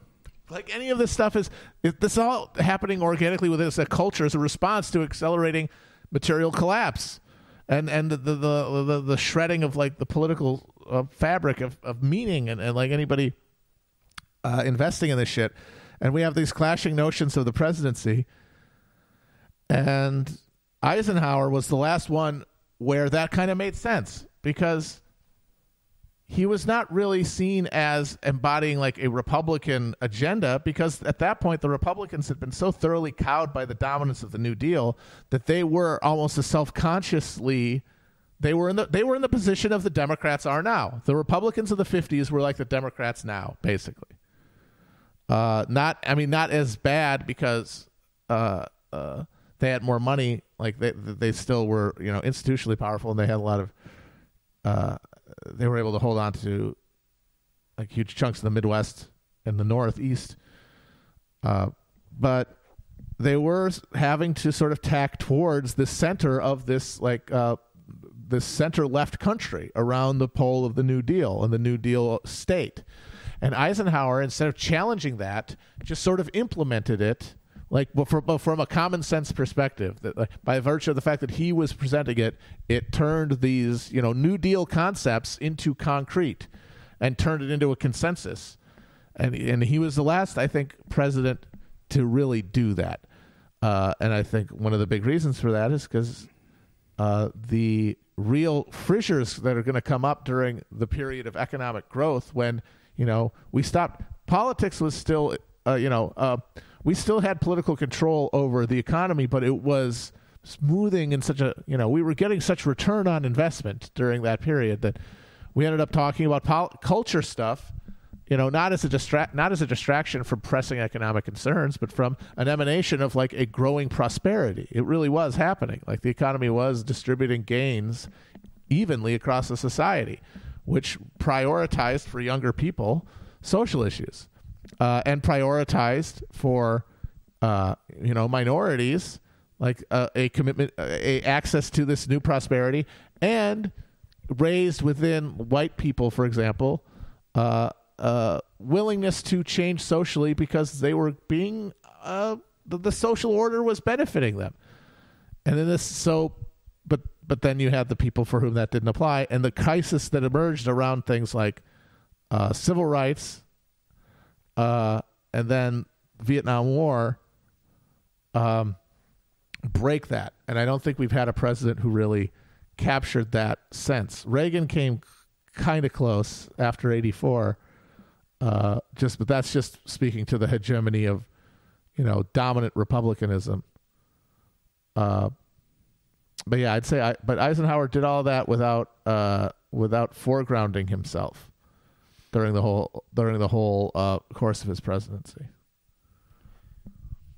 Like any of this stuff is this is all happening organically within a culture as a response to accelerating material collapse and and the the the, the, the shredding of like the political uh, fabric of, of meaning and, and like anybody uh, investing in this shit and we have these clashing notions of the presidency. And Eisenhower was the last one where that kind of made sense because he was not really seen as embodying like a Republican agenda because at that point the Republicans had been so thoroughly cowed by the dominance of the New Deal that they were almost as self-consciously they were in the they were in the position of the Democrats are now. The Republicans of the 50s were like the Democrats now, basically. Uh, not, I mean, not as bad because uh, uh, they had more money. Like they, they still were, you know, institutionally powerful, and they had a lot of. Uh, they were able to hold on to like huge chunks of the Midwest and the Northeast, uh, but they were having to sort of tack towards the center of this like uh, this center left country around the pole of the New Deal and the New Deal state. And Eisenhower, instead of challenging that, just sort of implemented it, like but from, but from a common sense perspective. That like, by virtue of the fact that he was presenting it, it turned these you know New Deal concepts into concrete, and turned it into a consensus. And and he was the last, I think, president to really do that. Uh, and I think one of the big reasons for that is because uh, the real fissures that are going to come up during the period of economic growth when you know, we stopped. Politics was still, uh, you know, uh, we still had political control over the economy, but it was smoothing in such a, you know, we were getting such return on investment during that period that we ended up talking about pol- culture stuff. You know, not as a distract, not as a distraction from pressing economic concerns, but from an emanation of like a growing prosperity. It really was happening. Like the economy was distributing gains evenly across the society which prioritized for younger people social issues uh, and prioritized for uh, you know minorities like uh, a commitment, a access to this new prosperity, and raised within white people, for example, uh, uh, willingness to change socially because they were being uh, the, the social order was benefiting them, and then this so, but but then you had the people for whom that didn't apply, and the crisis that emerged around things like uh, civil rights, uh, and then Vietnam War. Um, break that. And I don't think we've had a president who really captured that sense. Reagan came kind of close after 84. Uh, just, but that's just speaking to the hegemony of, you know, dominant republicanism. Uh, but yeah, I'd say, I, but Eisenhower did all that without, uh, without foregrounding himself during the whole during the whole uh, course of his presidency.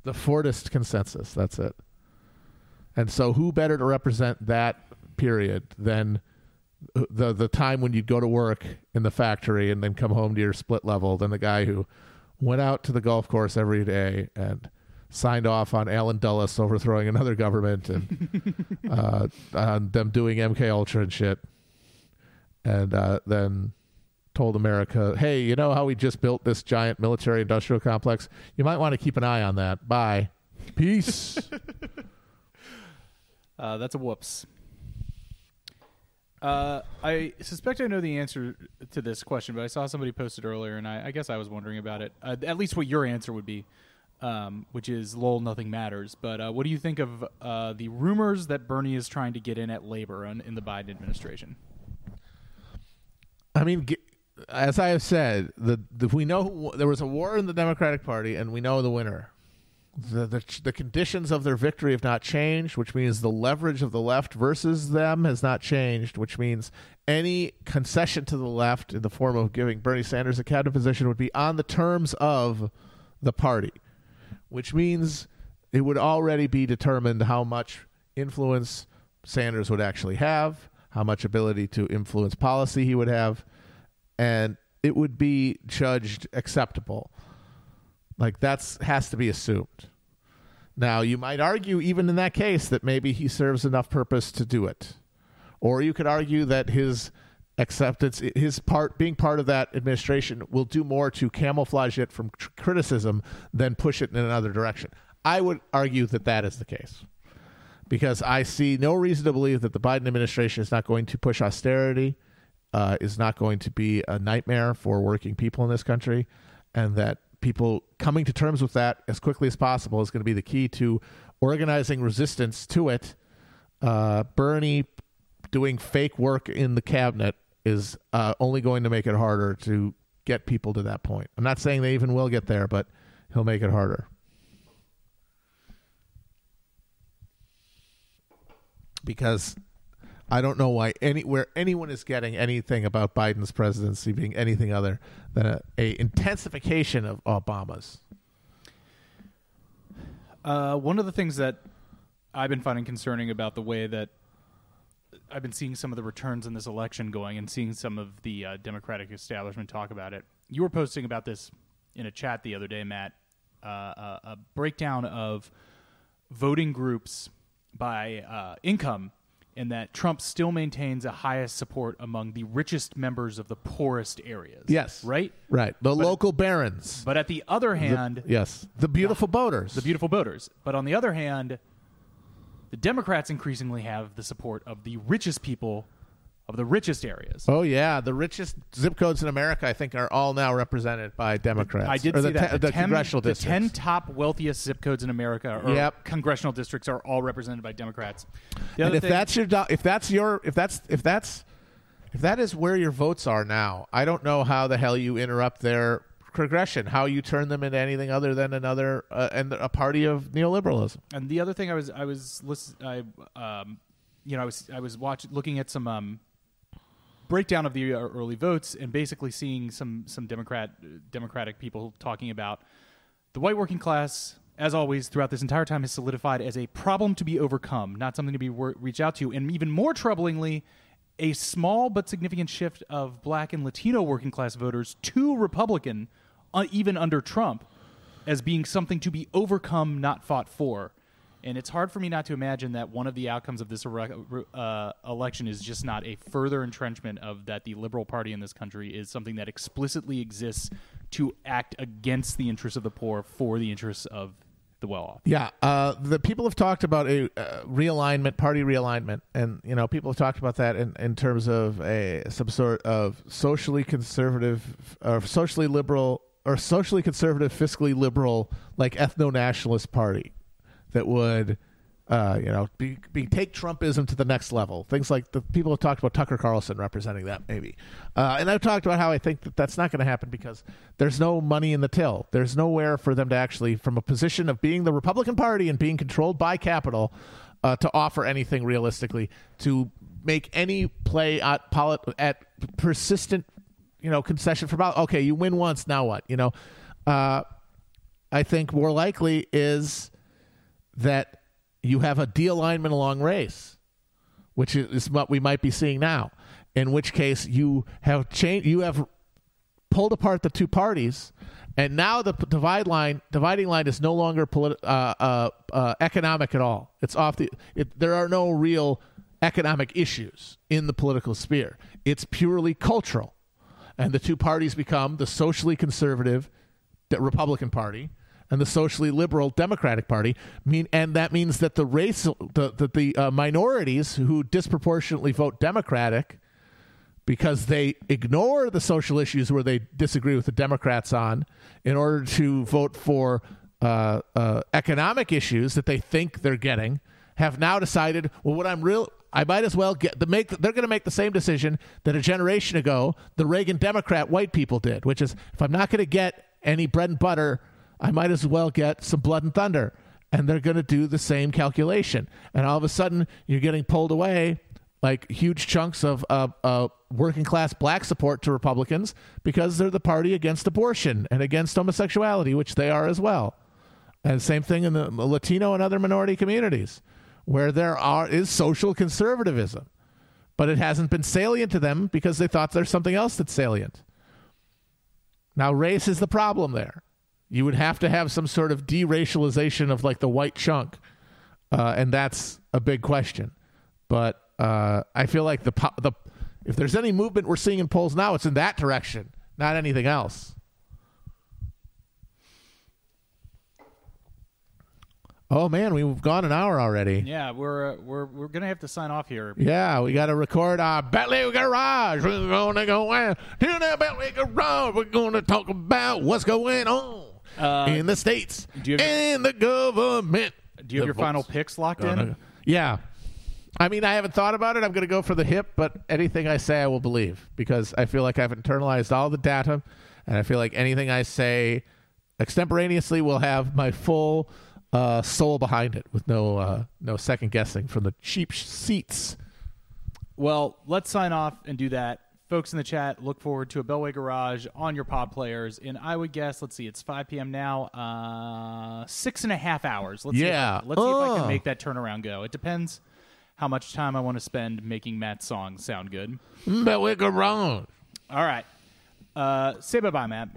The Fordist consensus. That's it. And so, who better to represent that period than the the time when you'd go to work in the factory and then come home to your split level than the guy who went out to the golf course every day and signed off on Allen Dulles overthrowing another government and uh, on them doing MK Ultra and shit, and uh, then told America, "Hey, you know how we just built this giant military industrial complex? You might want to keep an eye on that. Bye, peace." Uh, that's a whoops. Uh, I suspect I know the answer to this question, but I saw somebody posted earlier, and I, I guess I was wondering about it. Uh, at least what your answer would be, um, which is "lol, nothing matters." But uh, what do you think of uh, the rumors that Bernie is trying to get in at labor in, the Biden administration? I mean, as I have said, the, the we know there was a war in the Democratic Party, and we know the winner. The, the the conditions of their victory have not changed, which means the leverage of the left versus them has not changed, which means any concession to the left in the form of giving Bernie Sanders a cabinet position would be on the terms of the party, which means it would already be determined how much influence Sanders would actually have, how much ability to influence policy he would have, and it would be judged acceptable. Like that's has to be assumed. Now, you might argue even in that case that maybe he serves enough purpose to do it. Or you could argue that his acceptance his part being part of that administration will do more to camouflage it from tr- criticism than push it in another direction. I would argue that that is the case. Because I see no reason to believe that the Biden administration is not going to push austerity, uh, is not going to be a nightmare for working people in this country, and that people coming to terms with that as quickly as possible is going to be the key to organizing resistance to it. Uh, Bernie doing fake work in the cabinet is uh, only going to make it harder to get people to that point. I'm not saying they even will get there, but he'll make it harder. Because I don't know why anywhere anyone is getting anything about Biden's presidency being anything other than a, a intensification of Obama's. Uh, one of the things that I've been finding concerning about the way that I've been seeing some of the returns in this election going and seeing some of the uh, Democratic establishment talk about it. You were posting about this in a chat the other day, Matt. Uh, a, a breakdown of voting groups by uh, income, and that Trump still maintains a highest support among the richest members of the poorest areas. Yes. right. Right. The local barons. But at the other hand, yes. The beautiful boaters. the beautiful voters. But on the other hand, the Democrats increasingly have the support of the richest people of the richest areas. Oh yeah, the richest zip codes in America, I think, are all now represented by Democrats. I did or see the, that. te- the 10 congressional the districts. 10 top wealthiest zip codes in America or Yep. congressional districts are all represented by Democrats. The and if thing- that's your, do- if that's your, if that's, if that's, if that is where your votes are now, I don't know how the hell you interrupt their progression, how you turn them into anything other than another uh, and a party of neoliberalism. And the other thing I was I was listen, I um, you know I was I was watching looking at some um, breakdown of the early votes and basically seeing some some Democrat Democratic people talking about the white working class. As always, throughout this entire time, has solidified as a problem to be overcome, not something to be wor- reached out to. And even more troublingly, a small but significant shift of black and Latino working class voters to Republican, uh, even under Trump, as being something to be overcome, not fought for. And it's hard for me not to imagine that one of the outcomes of this uh, election is just not a further entrenchment of that the Liberal Party in this country is something that explicitly exists to act against the interests of the poor for the interests of the well off. Yeah, uh, the people have talked about a uh, realignment, party realignment, and you know people have talked about that in, in terms of a some sort of socially conservative or socially liberal or socially conservative, fiscally liberal, like ethno nationalist party that would. Uh, you know, be, be take Trumpism to the next level. Things like the people have talked about Tucker Carlson representing that, maybe. Uh, and I've talked about how I think that that's not going to happen because there's no money in the till. There's nowhere for them to actually, from a position of being the Republican Party and being controlled by capital, uh, to offer anything realistically to make any play at polit- at persistent, you know, concession for about okay, you win once, now what? You know, uh, I think more likely is that you have a de-alignment along race, which is what we might be seeing now. In which case, you have changed, you have pulled apart the two parties, and now the divide line, dividing line, is no longer politi- uh, uh, uh, economic at all. It's off the. It, there are no real economic issues in the political sphere. It's purely cultural, and the two parties become the socially conservative Republican Party and the socially liberal Democratic Party. Mean, and that means that the race, the the, the uh, minorities who disproportionately vote Democratic because they ignore the social issues where they disagree with the Democrats on in order to vote for uh, uh, economic issues that they think they're getting, have now decided, well, what I'm real. I might as well get the make. They're going to make the same decision that a generation ago the Reagan Democrat white people did, which is if I'm not going to get any bread and butter, I might as well get some blood and thunder. And they're going to do the same calculation. And all of a sudden, you're getting pulled away like huge chunks of uh, uh, working class black support to Republicans because they're the party against abortion and against homosexuality, which they are as well. And same thing in the Latino and other minority communities, where there are is social conservatism, but it hasn't been salient to them because they thought there's something else that's salient. Now, race is the problem there. You would have to have some sort of deracialization of like the white chunk, uh, and that's a big question. But uh, I feel like the the if there's any movement we're seeing in polls now, it's in that direction, not anything else. Oh man, we've gone an hour already. Yeah, we're uh, we're we're gonna have to sign off here. Yeah, we got to record our Bentley Garage. We're gonna go in to the Bentley Garage. We're gonna talk about what's going on Uh, in the states do you have- and the government. Do you have The your final picks locked Gonna- in? Yeah. I mean, I haven't thought about it. I'm going to go for the hip, but anything I say, I will believe because I feel like I've internalized all the data, and I feel like anything I say extemporaneously will have my full uh, soul behind it, with no uh, no second guessing from the cheap seats. Well, let's sign off and do that. Folks in the chat, look forward to a Bellway Garage on your pod players. And I would guess, let's see, it's 5 p.m. now, uh, six and a half hours. Let's Yeah. See I, let's see if I can make that turnaround go. It depends how much time I want to spend making Matt's songs sound good. We're wrong. All right. Uh, say bye bye, Matt.